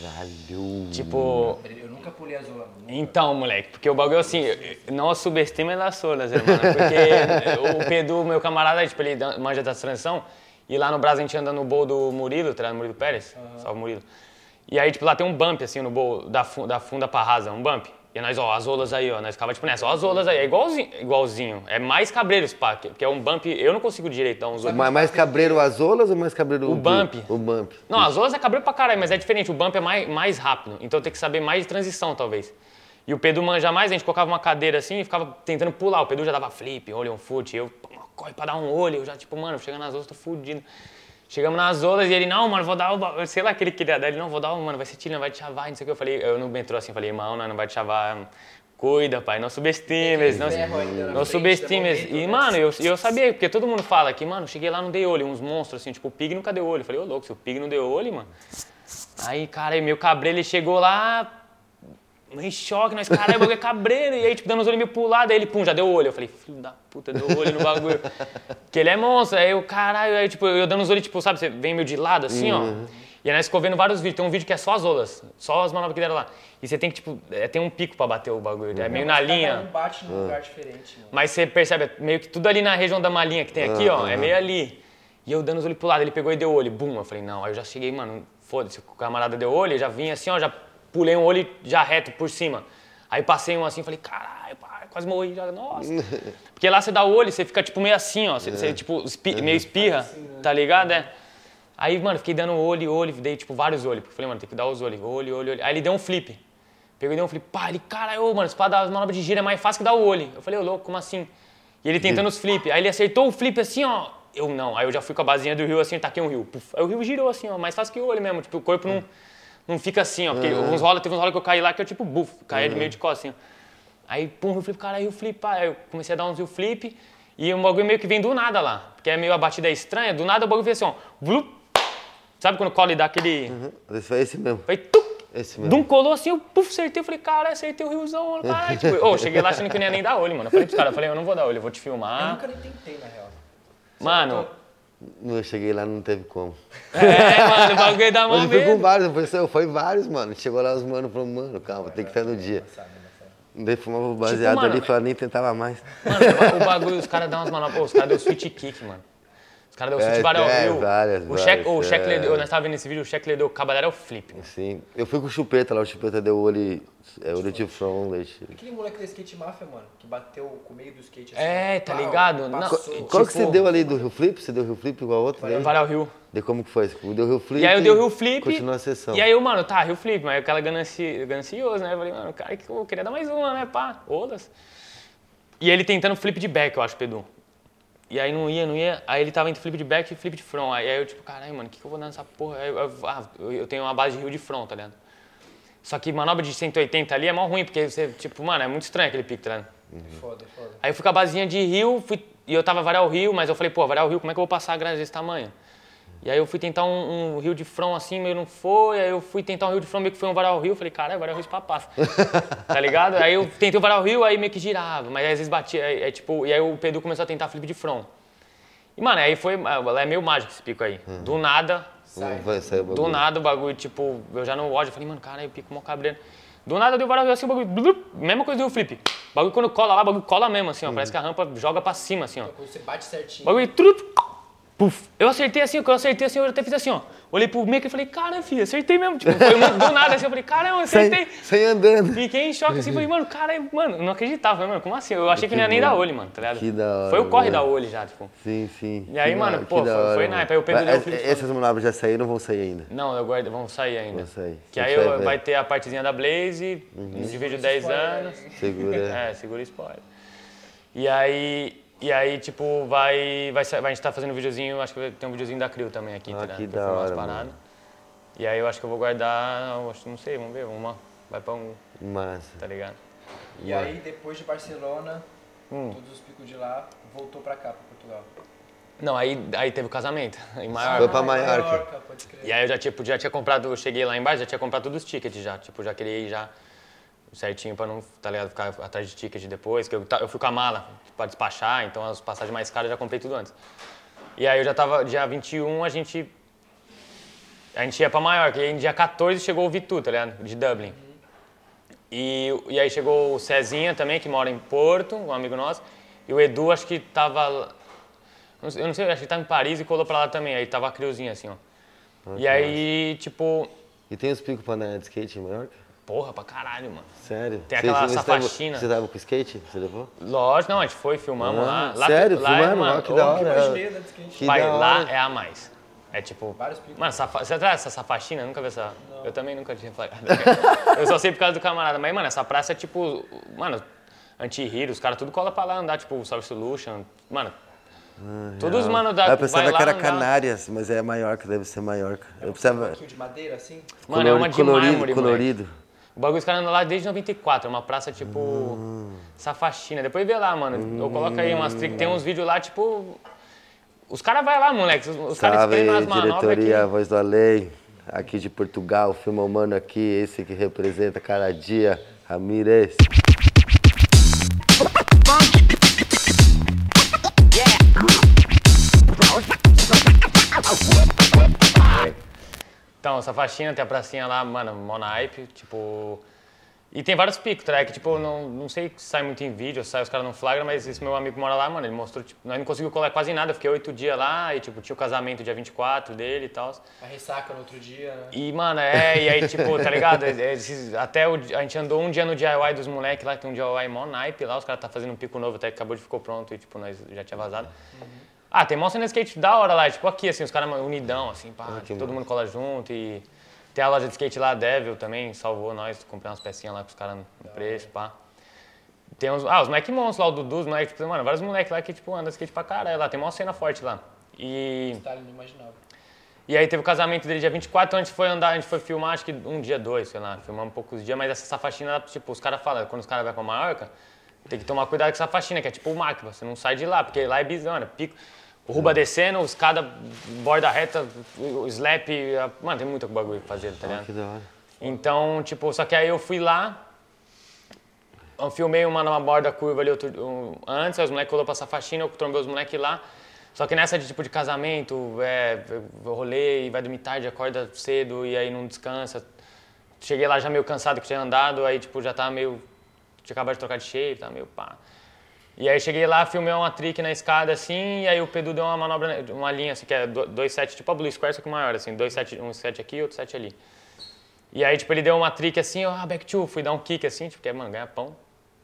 Caralho. Tipo, Eu nunca pulei a zona. Então, moleque, porque o bagulho é assim, não subestima as solas, irmão. Porque o Pedro, meu camarada, tipo, ele manja da transição, e lá no Brasil a gente anda no bowl do Murilo, tá ligado? Murilo Pérez, salve Murilo. E aí, tipo, lá tem um bump, assim, no bowl da, fu- da funda pra rasa, um bump. E nós, ó, as olas aí, ó, nós ficava, tipo, nessa, ó, as olas aí, é igualzinho, igualzinho. É mais cabreiros, pá, que, que é um bump, eu não consigo direito dar uns outros. Mais, mais cabreiro as olas ou mais cabreiro O bump. O bump. Não, as olas é cabreiro pra caralho, mas é diferente. O bump é mais, mais rápido. Então tem que saber mais de transição, talvez. E o Pedro manja mais, a gente colocava uma cadeira assim e ficava tentando pular. O Pedro já dava flip, olho um foot. Eu, corre pra dar um olho. Eu já, tipo, mano, chegando nas olas, tô fudido. Chegamos nas olas e ele, não, mano, vou dar o. Sei lá que ele queria dar. Ele, não, vou dar o, mano, vai ser tiro, não vai te chavar, não sei o que. Eu falei, eu no metrô assim, falei, irmão, não, não vai te chavar. Cuida, pai, não subestimes. Não, na não subestimes. momento, E, mano, eu, eu sabia, porque todo mundo fala que, mano, cheguei lá, não dei olho, uns monstros assim, tipo, o Pig nunca deu olho. Eu falei, ô louco, se o Pig não deu olho, mano. Aí, cara, meu cabreiro, ele chegou lá, em choque, nós, caralho, o bagulho é cabreiro. E aí, tipo, dando os olhos meio pro lado, aí ele, pum, já deu olho. Eu falei, filho da puta, deu olho no bagulho. que ele é monstro. Aí eu, caralho, aí, tipo, eu dando os olhos, tipo, sabe, você vem meio de lado, assim, ó. E aí nós ficou vendo vários vídeos. Tem um vídeo que é só as olas, só as manobras que deram lá. E você tem que, tipo, é, tem um pico pra bater o bagulho. É meio na Cada linha. um bate num lugar diferente, mano. Mas você percebe, é meio que tudo ali na região da malinha que tem aqui, ó, é meio ali. E eu dando os olhos pro lado, ele pegou e deu olho, bum. Eu falei, não. Aí eu já cheguei, mano, foda-se, o camarada deu olho, eu já vim assim, ó, já pulei um olho já reto por cima. Aí passei um assim, falei, caralho, pai, quase morri já, nossa. Porque lá você dá o olho, você fica tipo meio assim, ó, você, você, tipo espi- meio espirra, tá ligado? É. Aí, mano, fiquei dando olho, olho, dei tipo vários olhos. Porque falei, mano, tem que dar os olhos, olho, olho, olho. Aí ele deu um flip. Pegou e deu um flip, pá, ele, caralho, mano, dar as manobras de giro é mais fácil que dar o olho. Eu falei, ô, louco, como assim? E ele tentando os flip. Aí ele acertou o flip assim, ó. Eu não. Aí eu já fui com a basinha do rio assim, taquei um rio. Puf. Aí o rio girou assim, ó, mais fácil que o olho mesmo. Tipo, o corpo não, não fica assim, ó. Porque uns rola, teve uns rola que eu caí lá que eu tipo, buf, caí de meio de costas assim. ó. Aí, pum, Rio Flip, cara, Rio Flip, pá. Aí eu comecei a dar uns Rio Flip e o bagulho meio que vem do nada lá. Porque é meio a batida estranha, do nada o bagulho fez assim, ó. Vlup. Sabe quando cola e dá aquele. Uhum. Esse foi esse mesmo. Foi tuc. Esse mesmo. Dum colou assim, eu puf, acertei, eu falei, cara, acertei o riozão, mano, caralho. Tipo, ô, cheguei lá achando que não ia nem dar olho, mano. Eu falei pros caras, eu falei, eu não vou dar olho, eu vou te Eu filmar. nunca nem tentei, na real. Mano, Eu cheguei lá não teve como. é, mano, o bagulho dá Mas uma eu fui com vários, foi, foi vários, mano. Chegou lá os mano falou, mano, calma, tem que fé no dia. Daí fumava baseado mano, ali, falava, nem tentava mais. Mano, o bagulho, os caras dão umas manobras. Pô, os caras deu switch kick, mano. Os caras deu É, varial é, hill. várias, O cheque, o cheque é. deu, nós tava vendo esse vídeo, o cheque deu cabalheiro é o flip. mano. Sim. Eu fui com o Chupeta lá, o Chupeta deu olho, é, olho de front, leite. Aquele moleque da skate mafia, mano, que bateu com o meio do skate assim. É, tá pau, ligado? Não, passou. Qual que Tipo- você deu ali do Rio Flip? Você deu Rio Flip igual a outro? daí? Varial hill. Daí como que foi? Deu Rio Flip? E aí eu dei o Rio Flip. Continua a sessão. E aí eu, mano, tá, Rio Flip, mas aquela gananci, ganancioso, né? Eu falei, mano, cara, que eu queria dar mais uma, né, pá, olas. E ele tentando flip de back, eu acho, Pedro. E aí não ia, não ia. Aí ele tava entre flip de back e flip de front. Aí eu, tipo, caralho, mano, o que, que eu vou dar nessa porra? Aí eu, eu- ah, eu- tenho uma base de rio de front, tá ligado? Só que manobra de 180 ali é mó ruim, porque você, tipo, mano, é muito estranho aquele pique, tá ligado? É Foda, é foda. Aí eu fui com a basinha de rio, fui, e eu tava variar o rio, mas eu falei, pô, variar o rio, como é que eu vou passar a grade desse tamanho? E aí eu fui tentar um, um rio de front assim, meio não foi, aí eu fui tentar um rio de front, meio que foi um variar o rio, falei, cara, variar o rio espapaça. tá ligado? Aí eu tentei o variar o rio, aí meio que girava, mas aí às vezes batia, aí, é, tipo, e aí o Pedro começou a tentar flip de front. E, mano, aí foi, é meio mágico esse pico aí. Do nada, Vai, vai sair o do nada o bagulho, tipo, eu já no ódio, eu falei, mano, cara, eu pico mó cabreiro. Do nada deu várias vezes assim, o bagulho, blup, mesma coisa do flip. O bagulho quando cola lá, o bagulho cola mesmo, assim, ó. Parece que a rampa joga pra cima, assim, ó. Quando você bate certinho. O bagulho, trup, puf. Eu acertei assim, quando eu acertei assim, eu até fiz assim, ó. Olhei pro meio e falei, cara, filho, acertei mesmo. Tipo, foi muito do nada, assim, eu falei, caramba, acertei. Sem, sem andando. Fiquei em choque assim, falei, mano, cara, mano, não acreditava, falei, mano, como assim? Eu achei que não ia nem dar olho, mano, tá ligado? Que da hora, Foi o corre mano. da olho já, tipo. Sim, sim. E aí, Que mano, da- pô, que da foi- hora, foi mano. naipe, aí o Pedro Mas deu o es- flip Essas manobras já saíram ou vão sair ainda? Não, eu guardo, vamos sair ainda. Vão sair. Que aí vai ter a partezinha da Blaze, de vídeo 10 spoiler anos. Segura. É, segura spoiler. E aí, e aí tipo, vai, vai, sa- a gente tá fazendo um videozinho, acho que vai ter um videozinho da Crio também aqui, Ah, tá que eu da hora, paradas. E aí eu acho que eu vou guardar, acho, não sei, vamos ver, uma, vai pra um, Massa. tá ligado? E aí, depois de Barcelona, Hum. todos os picos de lá, voltou pra cá, pra Portugal. Não, aí, aí teve o casamento, em Foi Maiorca. pra Maiorca. pode crer. E aí eu já, tipo, já tinha comprado, eu cheguei lá embaixo, já tinha comprado todos os tickets já, tipo, já queria ir já certinho pra não, tá ligado, ficar atrás de ticket depois, que eu, eu fui com a mala pra despachar, então as passagens mais caras eu já comprei tudo antes. E aí eu já tava, dia 21 a gente, a gente ia pra Maiorca, e aí dia 14 chegou o Vitu, tá ligado, de Dublin. E, e aí chegou o Cezinha também, que mora em Porto, um amigo nosso, e o Edu acho que tava, eu não sei, acho que tava em Paris e colou pra lá também, aí tava a criozinha assim, ó. E aí, tipo, E tem os picos pra andar de skate em Maiorca? Porra, pra caralho, mano. Sério? Tem aquela você, safaxina. você tava com skate? Você levou? Lógico, não, a gente foi, filmamos Ah, lá. lá. sério? Lá é, Filmaram? mano, que da hora. Que Pai, lá é a mais. É tipo. Vários picos. Mano, safa... você traz essa safaxina? Eu nunca vi essa. Eu também nunca tinha flagrado. eu só sei por causa do camarada. Mas, mano, essa praça é tipo. Mano, anti-hero, os caras tudo cola pra lá andar, tipo, Soul Solution. Mano. todos os mano da. Ah, eu pensava que era andar. Canárias, mas é Maiorca, deve ser Maiorca. Eu pensava... Um pouquinho de madeira, assim. Mano, é uma de colorido, mármore, moleque. O bagulho os caras andam lá desde 94, é uma praça tipo. Hum. Safaxina. Depois vê lá, mano. Eu coloco aí umas tri- Tem uns vídeos lá, tipo. Os caras vai lá, moleque. Os, os caras treinam as manobras diretoria aqui. Voz do Além, aqui de Portugal, filma o mano aqui, esse que representa cada dia, Ramírez. Então, essa faixinha tem a pracinha lá, mano, mó naipe, tipo. E tem vários picos, tá? Que, tipo, não, não sei se sai muito em vídeo, sai os caras não flagram, mas esse meu amigo mora lá, mano, ele mostrou, tipo, nós não conseguimos colar quase nada, eu fiquei oito dias lá e, tipo, tinha o casamento dia 24 dele e tal. A ressaca no outro dia, né? E, mano, é, e aí, tipo, tá ligado? É, Até o, a gente andou um dia no DIY dos moleques lá, que tem um DIY mó naipe lá, os caras tá fazendo um pico novo até que acabou de ficou pronto e, tipo, nós já tinha vazado. Ah, tem mó cena de skate da hora lá, tipo aqui, assim, os caras unidão, assim, pá, todo mundo cola junto e tem a loja de skate lá, a Devil também, salvou nós, comprei umas pecinhas lá com os caras no preço, pá. Tem uns, ah, os moleque monstros lá, o Dudu, os moleques, tipo, mano, vários moleques lá que, tipo, andam skate pra caralho lá, tem mó cena forte lá. E... Inimaginável. E aí teve o casamento dele dia 24, então a gente foi andar, a gente foi filmar, acho que um dia, dois, sei lá, filmamos poucos dias, mas essa faxina, tipo, os caras falam, quando os caras vão pra Maiorca, tem que tomar cuidado com essa faxina, que é tipo o que você não sai de lá, porque lá é bizona, pico. O Ruba descendo, os cada borda reta, o slap, mano, tem muito bagulho pra fazer, tá ligado? Que da hora. Então, tipo, só que aí eu fui lá, eu filmei uma numa borda curva ali outro, um- antes, aí os moleques colocaram pra essa faxina, eu trombei os moleques lá. Só que nessa de tipo de casamento, é, eu rolei, vai dormir tarde, acorda cedo e aí não descansa. Cheguei lá já meio cansado que tinha andado, aí tipo já tava meio. Tinha acabado de trocar de shape, tava meio pá. E aí cheguei lá, filmei uma trick na escada assim, e aí o Pedro deu uma manobra, uma linha assim, que é 2,7, tipo a Blue Square, só que maior, assim, 2,7, um 7 aqui, outro 7 ali. E aí, tipo, ele deu uma trick assim, ah, back two, fui dar um kick assim, tipo, que é, mano, ganha pão.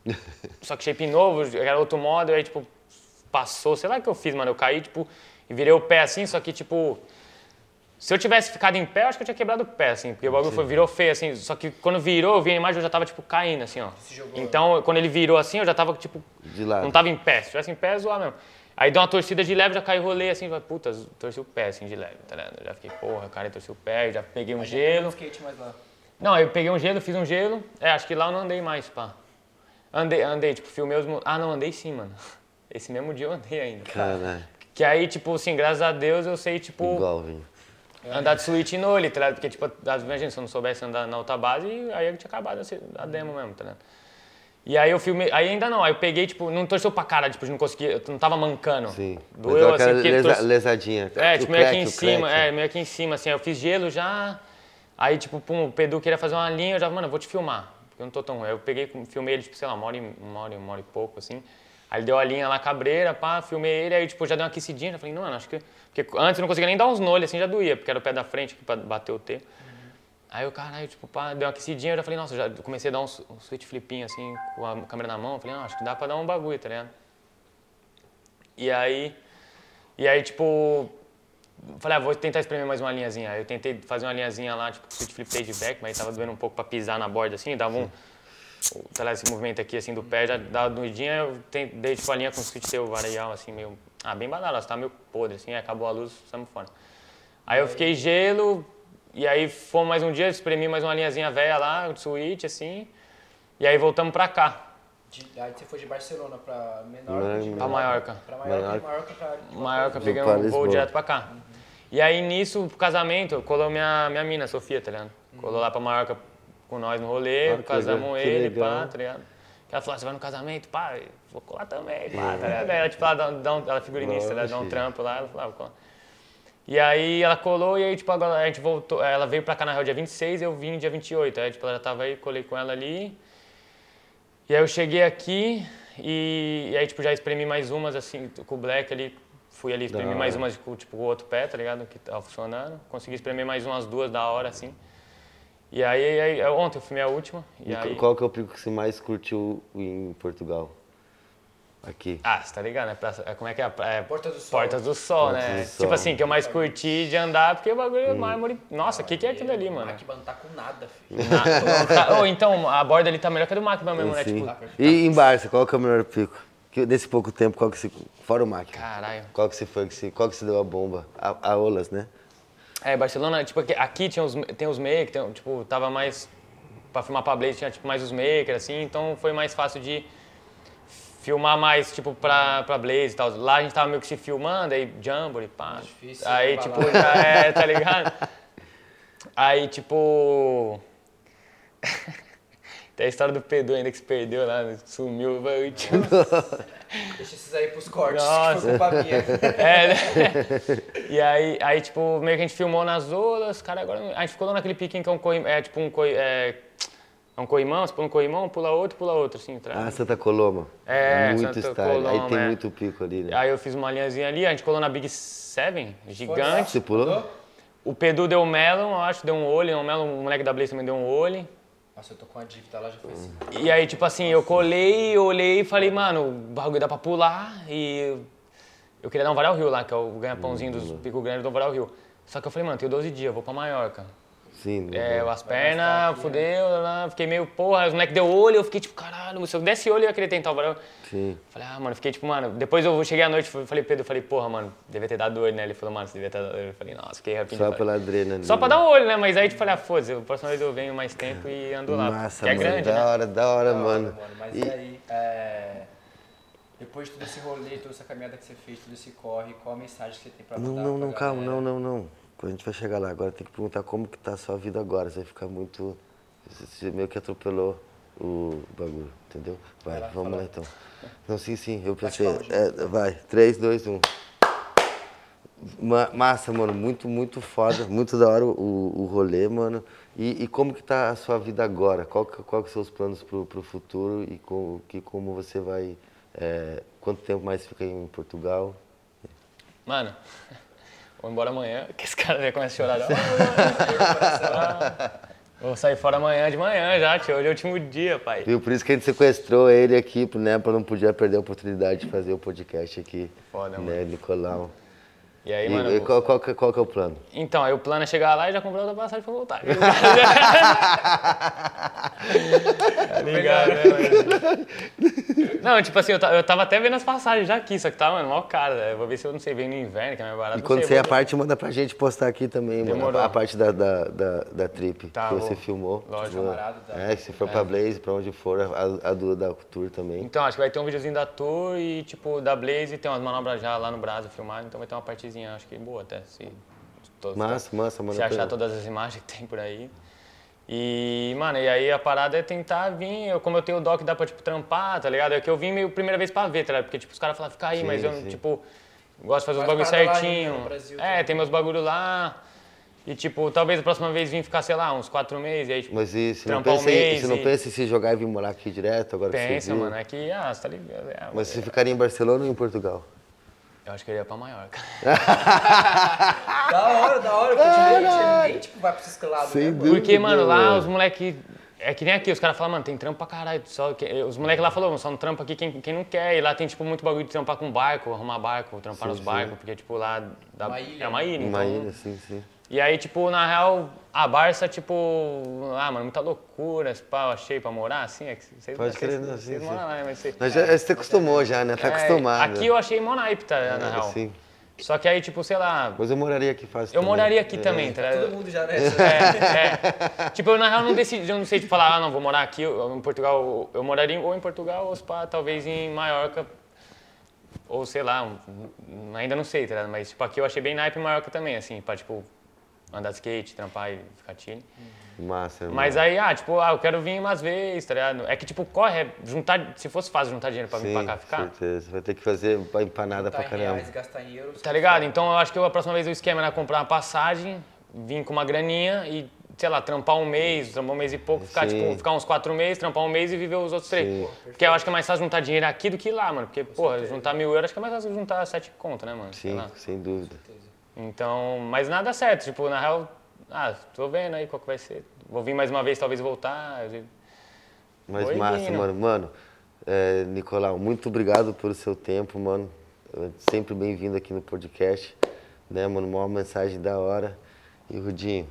Só que shape novo, era outro modo, aí, tipo, passou, sei lá o que eu fiz, mano, eu caí, tipo, e virei o pé assim, só que, tipo, se eu tivesse ficado em pé, eu acho que eu tinha quebrado o pé, assim, porque o bagulho foi, virou feio, assim, só que quando virou, eu vi a imagem, eu já tava, tipo, caindo, assim, ó. Então, quando ele virou assim, eu já tava, tipo, De lado. não tava em pé. Se tivesse em pé, zoar mesmo. Aí deu uma torcida de leve, já caiu rolê assim, falei, puta, torci o pé assim de leve, tá ligado? Já fiquei, porra, cara, torci o pé, já peguei um Não gelo. skate mais lá. Não, eu peguei um gelo, fiz um gelo. É, acho que lá eu não andei mais, pá. Andei, andei, tipo, filmei os. Ah, não, andei sim, mano. Esse mesmo dia eu andei ainda. Caralho. Que aí, tipo, assim, graças a Deus eu sei, tipo, Igual, Vinho. Andar de suíte no olho, tá ligado? Porque, tipo, imagina, se eu não soubesse andar na outra base, aí eu tinha acabado a demo mesmo, tá ligado? E aí eu filmei, aí ainda não, aí eu peguei, tipo, não torceu pra cara, tipo, não conseguir, eu não tava mancando. Sim. Doeu assim, porque lesa- torce- lesadinha. É, tipo, meio aqui em cima, é, meio aqui em cima, assim, eu fiz gelo já, aí, tipo, pum, o Pedro queria fazer uma linha, eu já, mano, eu vou te filmar, porque eu não tô tão ruim. Aí eu peguei, filmei ele, tipo, sei lá, uma hora, e- uma hora, uma hora e pouco, assim, aí ele deu a linha lá, cabreira, pá, filmei ele, aí, tipo, já deu uma aquecidinha, já falei, não, mano, acho que, porque antes eu não conseguia nem dar uns nolhos, assim, já doía, porque era o pé da frente, pra bater o T. Aí o caralho, tipo, pá, deu uma aquecidinha, eu já falei, nossa, já comecei a dar uns, um switch flipinho, assim, com a câmera na mão, eu falei, não, acho que dá pra dar um bagulho, tá ligado? E aí, e aí, tipo, falei, ah, vou tentar espremer mais uma linhazinha. Aí eu tentei fazer uma linhazinha lá, tipo, switch flip page back, mas tava doendo um pouco pra pisar na borda, assim, dava um, sei lá, esse movimento aqui, assim, do pé, já dava doidinha, eu dei, tipo, a linha com switch tail varial, assim, meio, ah, bem badalado, tava meio podre, assim, acabou a luz, saímos fora. Aí eu fiquei gelo, e aí fomos mais um dia, espremi mais uma linhazinha velha lá, de switch, assim, e aí voltamos pra cá, De, aí você foi de Barcelona pra menor Não, de pra Maiorca. Pra Maiorca, Maiorca. de Maiorca pra... Maiorca, pra um voo direto pra cá. E aí nisso, pro casamento, colou minha, minha mina, Sofia, tá ligado? Colou lá pra Maiorca com nós no rolê, Ah, casamos legal, ele, pá, tá ligado? Ela falou, você vai no casamento? Pá, vou colar também, pá, tá ligado? Ela, tipo, ela, dá, dá um, ela é figurinista, ela dá um Oxi. trampo lá, ela colar. E aí ela colou e aí, tipo, agora a gente voltou, ela veio pra cá na real dia 26 e eu vim dia 28. Aí, tipo, ela já tava aí, colei com ela ali. E aí eu cheguei aqui e, e aí, tipo, já espremi mais umas, assim, com o Black ali. Fui ali espremer mais umas com, tipo, o outro pé, tá ligado? Que tava funcionando. Consegui espremer mais umas duas da hora, assim. E aí, aí ontem eu filmei a última. E E aí... Qual que é o pico que você mais curtiu em Portugal? Aqui. Ah, você tá ligado, né? Praça- é, como é que é? é? Porta do Sol. Portas do Sol, Portas né? do Sol. Tipo assim, que eu mais curti de andar, porque o bagulho Hum. é mármore. Nossa, o que, que é aquilo ali, O mano? Macban não tá com nada, filho. Na- tá- oh, então, a borda ali tá melhor que a do Macban mesmo, né? Sim. Tipo, E em Barça, qual que é o melhor pico? Que nesse pouco tempo, qual que se. Fora o Mac. caralho. Qual que se foi? Que se, qual que se deu a bomba? A, a Olas, né? É, Barcelona, tipo, aqui, aqui tinha os, tem os makers, tem, tipo, tava mais. Pra filmar pra Blaze tinha tipo, mais os makers, assim, então foi mais fácil de filmar mais, tipo, pra, pra Blaze e tal. Lá a gente tava meio que se filmando, aí Jamboree, pá. difícil aí, levar tipo, já é, tá ligado? Aí, tipo. Tem a história do Pedro ainda que se perdeu lá, sumiu, vai, tio. Deixa esses aí pros cortes, Nossa. que foi culpa minha. É, né? E aí, aí, tipo, meio que a gente filmou nas olas, cara, agora. A gente ficou lá naquele piquinho que é um. É tipo um é, é um corrimão, você pula um corrimão, pula outro, pula outro, assim, tá? Ah, Santa Coloma. É, muito Santa style. Aí Coloma, tem é. muito pico ali, né? Aí eu fiz uma linhazinha ali, a gente colou na Big Seven, gigante. Você pulou? O Pedu deu um melon, eu acho, deu um olho, um melon, o moleque da Blaze também deu um olho. Nossa, eu tô com a dívida lá, já foi assim. E aí, tipo assim, eu colei, eu olhei e falei, mano, o bagulho dá pra pular. E eu queria dar um Varal Rio lá, que é o ganha-pãozinho dos pico grandes do Varal Rio. Só que eu falei, mano, tenho 12 dias, vou pra Maiorca. Sim, não É, as pernas, aqui, fudeu, lá, fiquei meio, porra, os moleques deu olho, eu fiquei tipo, caralho, se eu desse olho eu ia querer tentar o barulho. Sim. Falei, ah, mano, fiquei tipo, mano, depois eu cheguei à noite, falei, Pedro, falei, porra, mano, devia ter dado olho, né? Ele falou, mano, você devia ter dado olho. Eu falei, nossa, fiquei rapidinho. Só pela adrenalina. Só pra dar o olho, né? Mas aí eu falei, ah, foda-se, a próxima vez eu venho mais tempo e ando lá. Massa, que é mano. grande, da né? hora, da hora, Da hora, mano. Mas E- e aí, é, depois de todo esse rolê, toda essa caminhada que você fez, todo esse corre, qual a mensagem que você tem pra Não, mandar não, pra não, calma, não, não, não. A gente vai chegar lá agora, tem que perguntar como que tá a sua vida agora. Você vai ficar muito. Você meio que atropelou o bagulho, entendeu? Vai, Vai lá, vamos lá então. Não, sim, sim, eu pensei. É, vai, 3, 2, 1. Ma- Massa, mano, muito, muito foda, muito da hora o, o rolê, mano. E, e como que tá a sua vida agora? Qual qual que são os planos pro, pro futuro e com, que, como você vai... é, quanto tempo mais fica em Portugal? Mano, vou embora amanhã, que esse cara já começa a chorar. já. Vou sair fora amanhã de manhã já, tio. Hoje é o último dia, pai. Viu? Por isso que a gente sequestrou ele aqui, né? Pra não podia perder a oportunidade de fazer o podcast aqui. Foda, né, Nicolau. E aí, E, mano. e qual, qual, que- qual que é o plano? Então, aí o plano é chegar lá e já comprar outra passagem pra voltar. tá ligado, né, mano? Não, tipo assim, eu, eu tava até vendo as passagens já aqui, só que tá, mano, mó cara. né? Vou ver se eu não sei, vem no inverno, que é mais barato. E quando sair a parte, manda pra gente postar aqui também, mano. Demorou. A parte da, da, da, da trip Tá, que você filmou. lógico. Tipo, Camarada da- É, que se for pra Blaze, pra onde for, a, a do da tour também. Então, acho que vai ter um videozinho da tour e, tipo, da Blaze, tem umas manobras já lá no Brasil filmadas, então vai ter uma acho que boa até, se... todos- Massa, massa, mano. se achar todas as imagens que tem por aí. E, mano, e aí a parada é tentar vir, eu, como eu tenho o doc, dá pra, tipo, trampar, tá ligado? É que eu vim meio primeira vez pra ver, tá ligado? Porque, tipo, os caras falam, fica aí, Sim, mas eu, sim. tipo, gosto de fazer os Faz bagulhos certinho. Brasil é, também. tem meus bagulhos lá. E, tipo, talvez a próxima vez vir ficar, sei lá, uns quatro meses, e aí, tipo, Mas e, você, não trampar um pensa em, mês você não e- pensa em se jogar e vir morar aqui direto agora que você pensa, mano, é que, ah, você tá ligado? É, Mas você ficaria em Barcelona ou em Portugal? Eu acho que eu ia pra Maiorca. Da hora, da hora, porque tipo, ninguém tipo, vai pra esses lados, Sem né, dúvida. Porque, mano, lá mano. os moleque. É que nem aqui, os caras falam, mano, tem trampo pra caralho. Só que, os moleques lá falaram, só não trampa aqui quem, quem não quer. E lá tem, tipo, muito bagulho de trampar com barco, arrumar barco, trampar Sim, nos sim. barcos, porque, tipo, lá dá, Uma ilha, é uma ilha. Uma então- ilha, sim, sim. E aí, tipo, na real, a Barça, tipo, ah, mano, muita loucura, esse pau, achei pra morar, assim, é que vocês Pode vocês- crer, não, vocês sim, moram lá, né, mas você... Mas já, você acostumou já, né? Tá É, acostumado. Aqui eu achei mó naipe, tá, na É, real. sim. Só que aí, tipo, sei lá, Mas eu moraria aqui fácil eu também. moraria aqui É. também, tá ligado? Todo mundo já, né? É, é. Tipo, eu na real não decidi, eu não sei, tipo, falar, ah, não, vou morar aqui em Portugal. Eu moraria ou em Portugal ou pá, talvez em Maiorca. Ou sei lá, ainda não sei, tá ligado? Mas, tipo, aqui eu achei bem naipe em Maiorca também, assim, pra, tipo, andar de skate, trampar e ficar chile. Massa, irmão. Mas aí, ah, tipo, ah, eu quero vir umas vezes, tá ligado? É que, tipo, corre, é juntar, se fosse fácil juntar dinheiro pra vir Sim, pra cá ficar, certeza. Vai ter que fazer empanada pra caramba. reais, gastar em euros. Tá ligado? Então eu acho que a próxima vez o esquema era comprar uma passagem, vir com uma graninha e, sei lá, trampar um mês, trampar um mês e pouco, ficar, Sim. tipo, ficar uns quatro meses, trampar um mês e viver os outros três. Sim. Porque eu acho que é mais fácil juntar dinheiro aqui do que lá, mano. Porque, porra, juntar mil euros acho que é mais fácil juntar sete conto, né, mano? Sim, sem dúvida. Então, mas nada certo. Tipo, na real, ah, tô vendo aí qual que vai ser. Vou vir mais uma vez, talvez voltar. Mas Oi, massa, mano. Mano, é, Nicolau, muito obrigado pelo seu tempo, mano. Sempre bem-vindo aqui no podcast. Né, mano? Uma mensagem da hora. E Rudinho,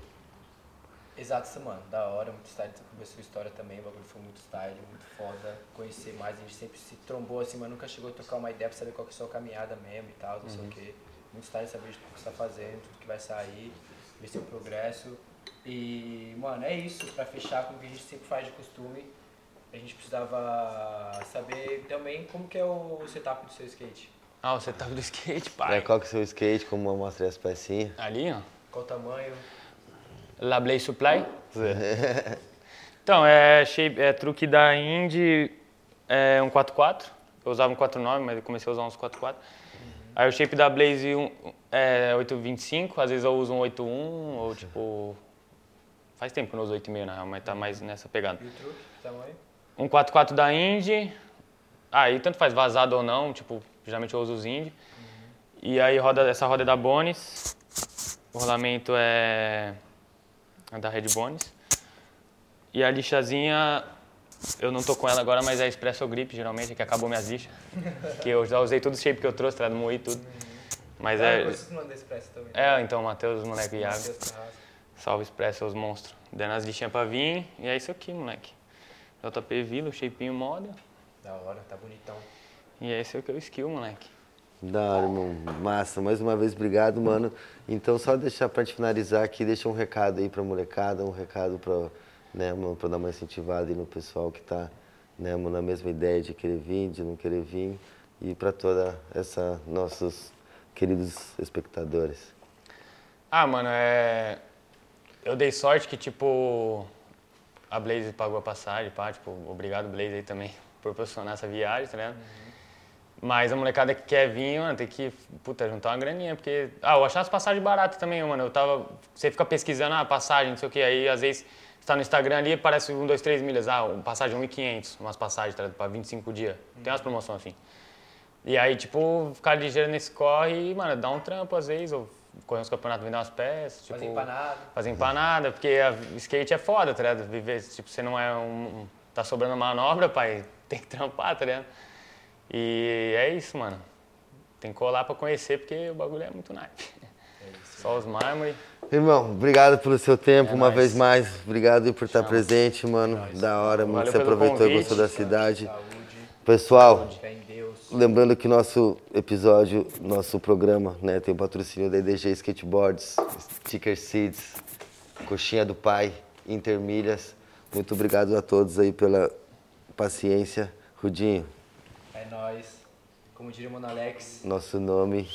Exato, isso, mano. Da hora, muito style. Você conversou sua história também, o bagulho foi muito style, muito foda. Conhecer mais, a gente sempre se trombou assim, mas nunca chegou a trocar uma ideia pra saber qual que é a sua caminhada mesmo e tal, não sei o quê. Muito style saber de tudo que você tá fazendo, tudo que vai sair, ver seu progresso. E, mano, é isso. Pra fechar com o que a gente sempre faz de costume, a gente precisava saber também como que é o setup do seu skate. Ah, você tá do skate, é, pai. qual que é o seu skate? Como eu mostrei as pecinhas? Ali, ó. Qual o tamanho? La Blaze Supply. Então, é, shape, é truque da Indy, é um 4.4. Eu usava um 4.9, mas eu comecei a usar uns 4.4. Aí o shape da Blaze um, é 8.25, às vezes eu uso um 8.1 ou tipo... Faz tempo que eu não uso 8.5 na real, mas tá mais nessa pegada. E o truque? Tamanho? Um 4.4 da Indy, aí tanto faz vazado ou não, tipo, geralmente eu uso os Indy. E aí roda, essa roda é da Bonis, o rolamento é, é da Red Bonis. E a lixazinha, eu não tô com ela agora, mas é Expresso Grip, geralmente, que acabou minhas lixas. que eu já usei todo o shape que eu trouxe, tá? moí tudo. Mas Ah, é... Expresso também. É, então, Matheus, os moleques Iago. Salve Express, seus monstros. Dando as lixinhas pra vir. E é isso aqui, moleque. JP Vila, o shapeinho moda. Da hora, tá bonitão. E esse é o que é o skill, moleque. Da hora, irmão. Massa. Mais uma vez, obrigado, mano. Então, só deixar pra gente finalizar aqui, deixa um recado aí pra molecada, um recado pra, né, mano, pra dar uma incentivada aí no pessoal que tá, né, mano, na mesma ideia de querer vir, de não querer vir. E pra toda essa, nossos queridos espectadores. Ah, mano, é. Eu dei sorte que, tipo, a Blaze pagou a passagem, pá, tipo, obrigado, Blaze, aí também, por proporcionar essa viagem, tá ligado? Mas a molecada que quer vir, mano, tem que, puta, juntar uma graninha, porque... Ah, eu achava as passagens baratas também, mano, eu tava... Você fica pesquisando, ah, passagem, não sei o que, aí às vezes você tá no Instagram ali, parece um, dois, três milhas, ah, passagem 1.500, umas passagens, tá? Pra 25 dias, tem umas promoções assim. E aí, tipo, ficar ligeiro nesse corre e, mano, dá um trampo às vezes, ou correr uns campeonatos, vender umas peças, tipo... Fazer empanada. Fazer empanada, porque a skate é foda, tá ligado? Viver, tipo, você não é um... Tá sobrando manobra, pai, tem que trampar, tá ligado? E é isso, mano. Tem que colar pra conhecer, porque o bagulho é muito naipe. Só os mármores. Irmão, obrigado pelo seu tempo, É uma nóis. vez mais. Obrigado por estar Chama. presente, mano. nóis. Da hora, mano. Valeu Você aproveitou e convite. gostou da cidade. Saúde, Pessoal, Deus. lembrando que nosso episódio, nosso programa, né, tem o patrocínio da EDG Skateboards, Sticker Seeds, Coxinha do Pai, Intermilhas. Muito obrigado a todos aí pela paciência. Rudinho, É nóis. Como diria o Mano Alex, nosso nome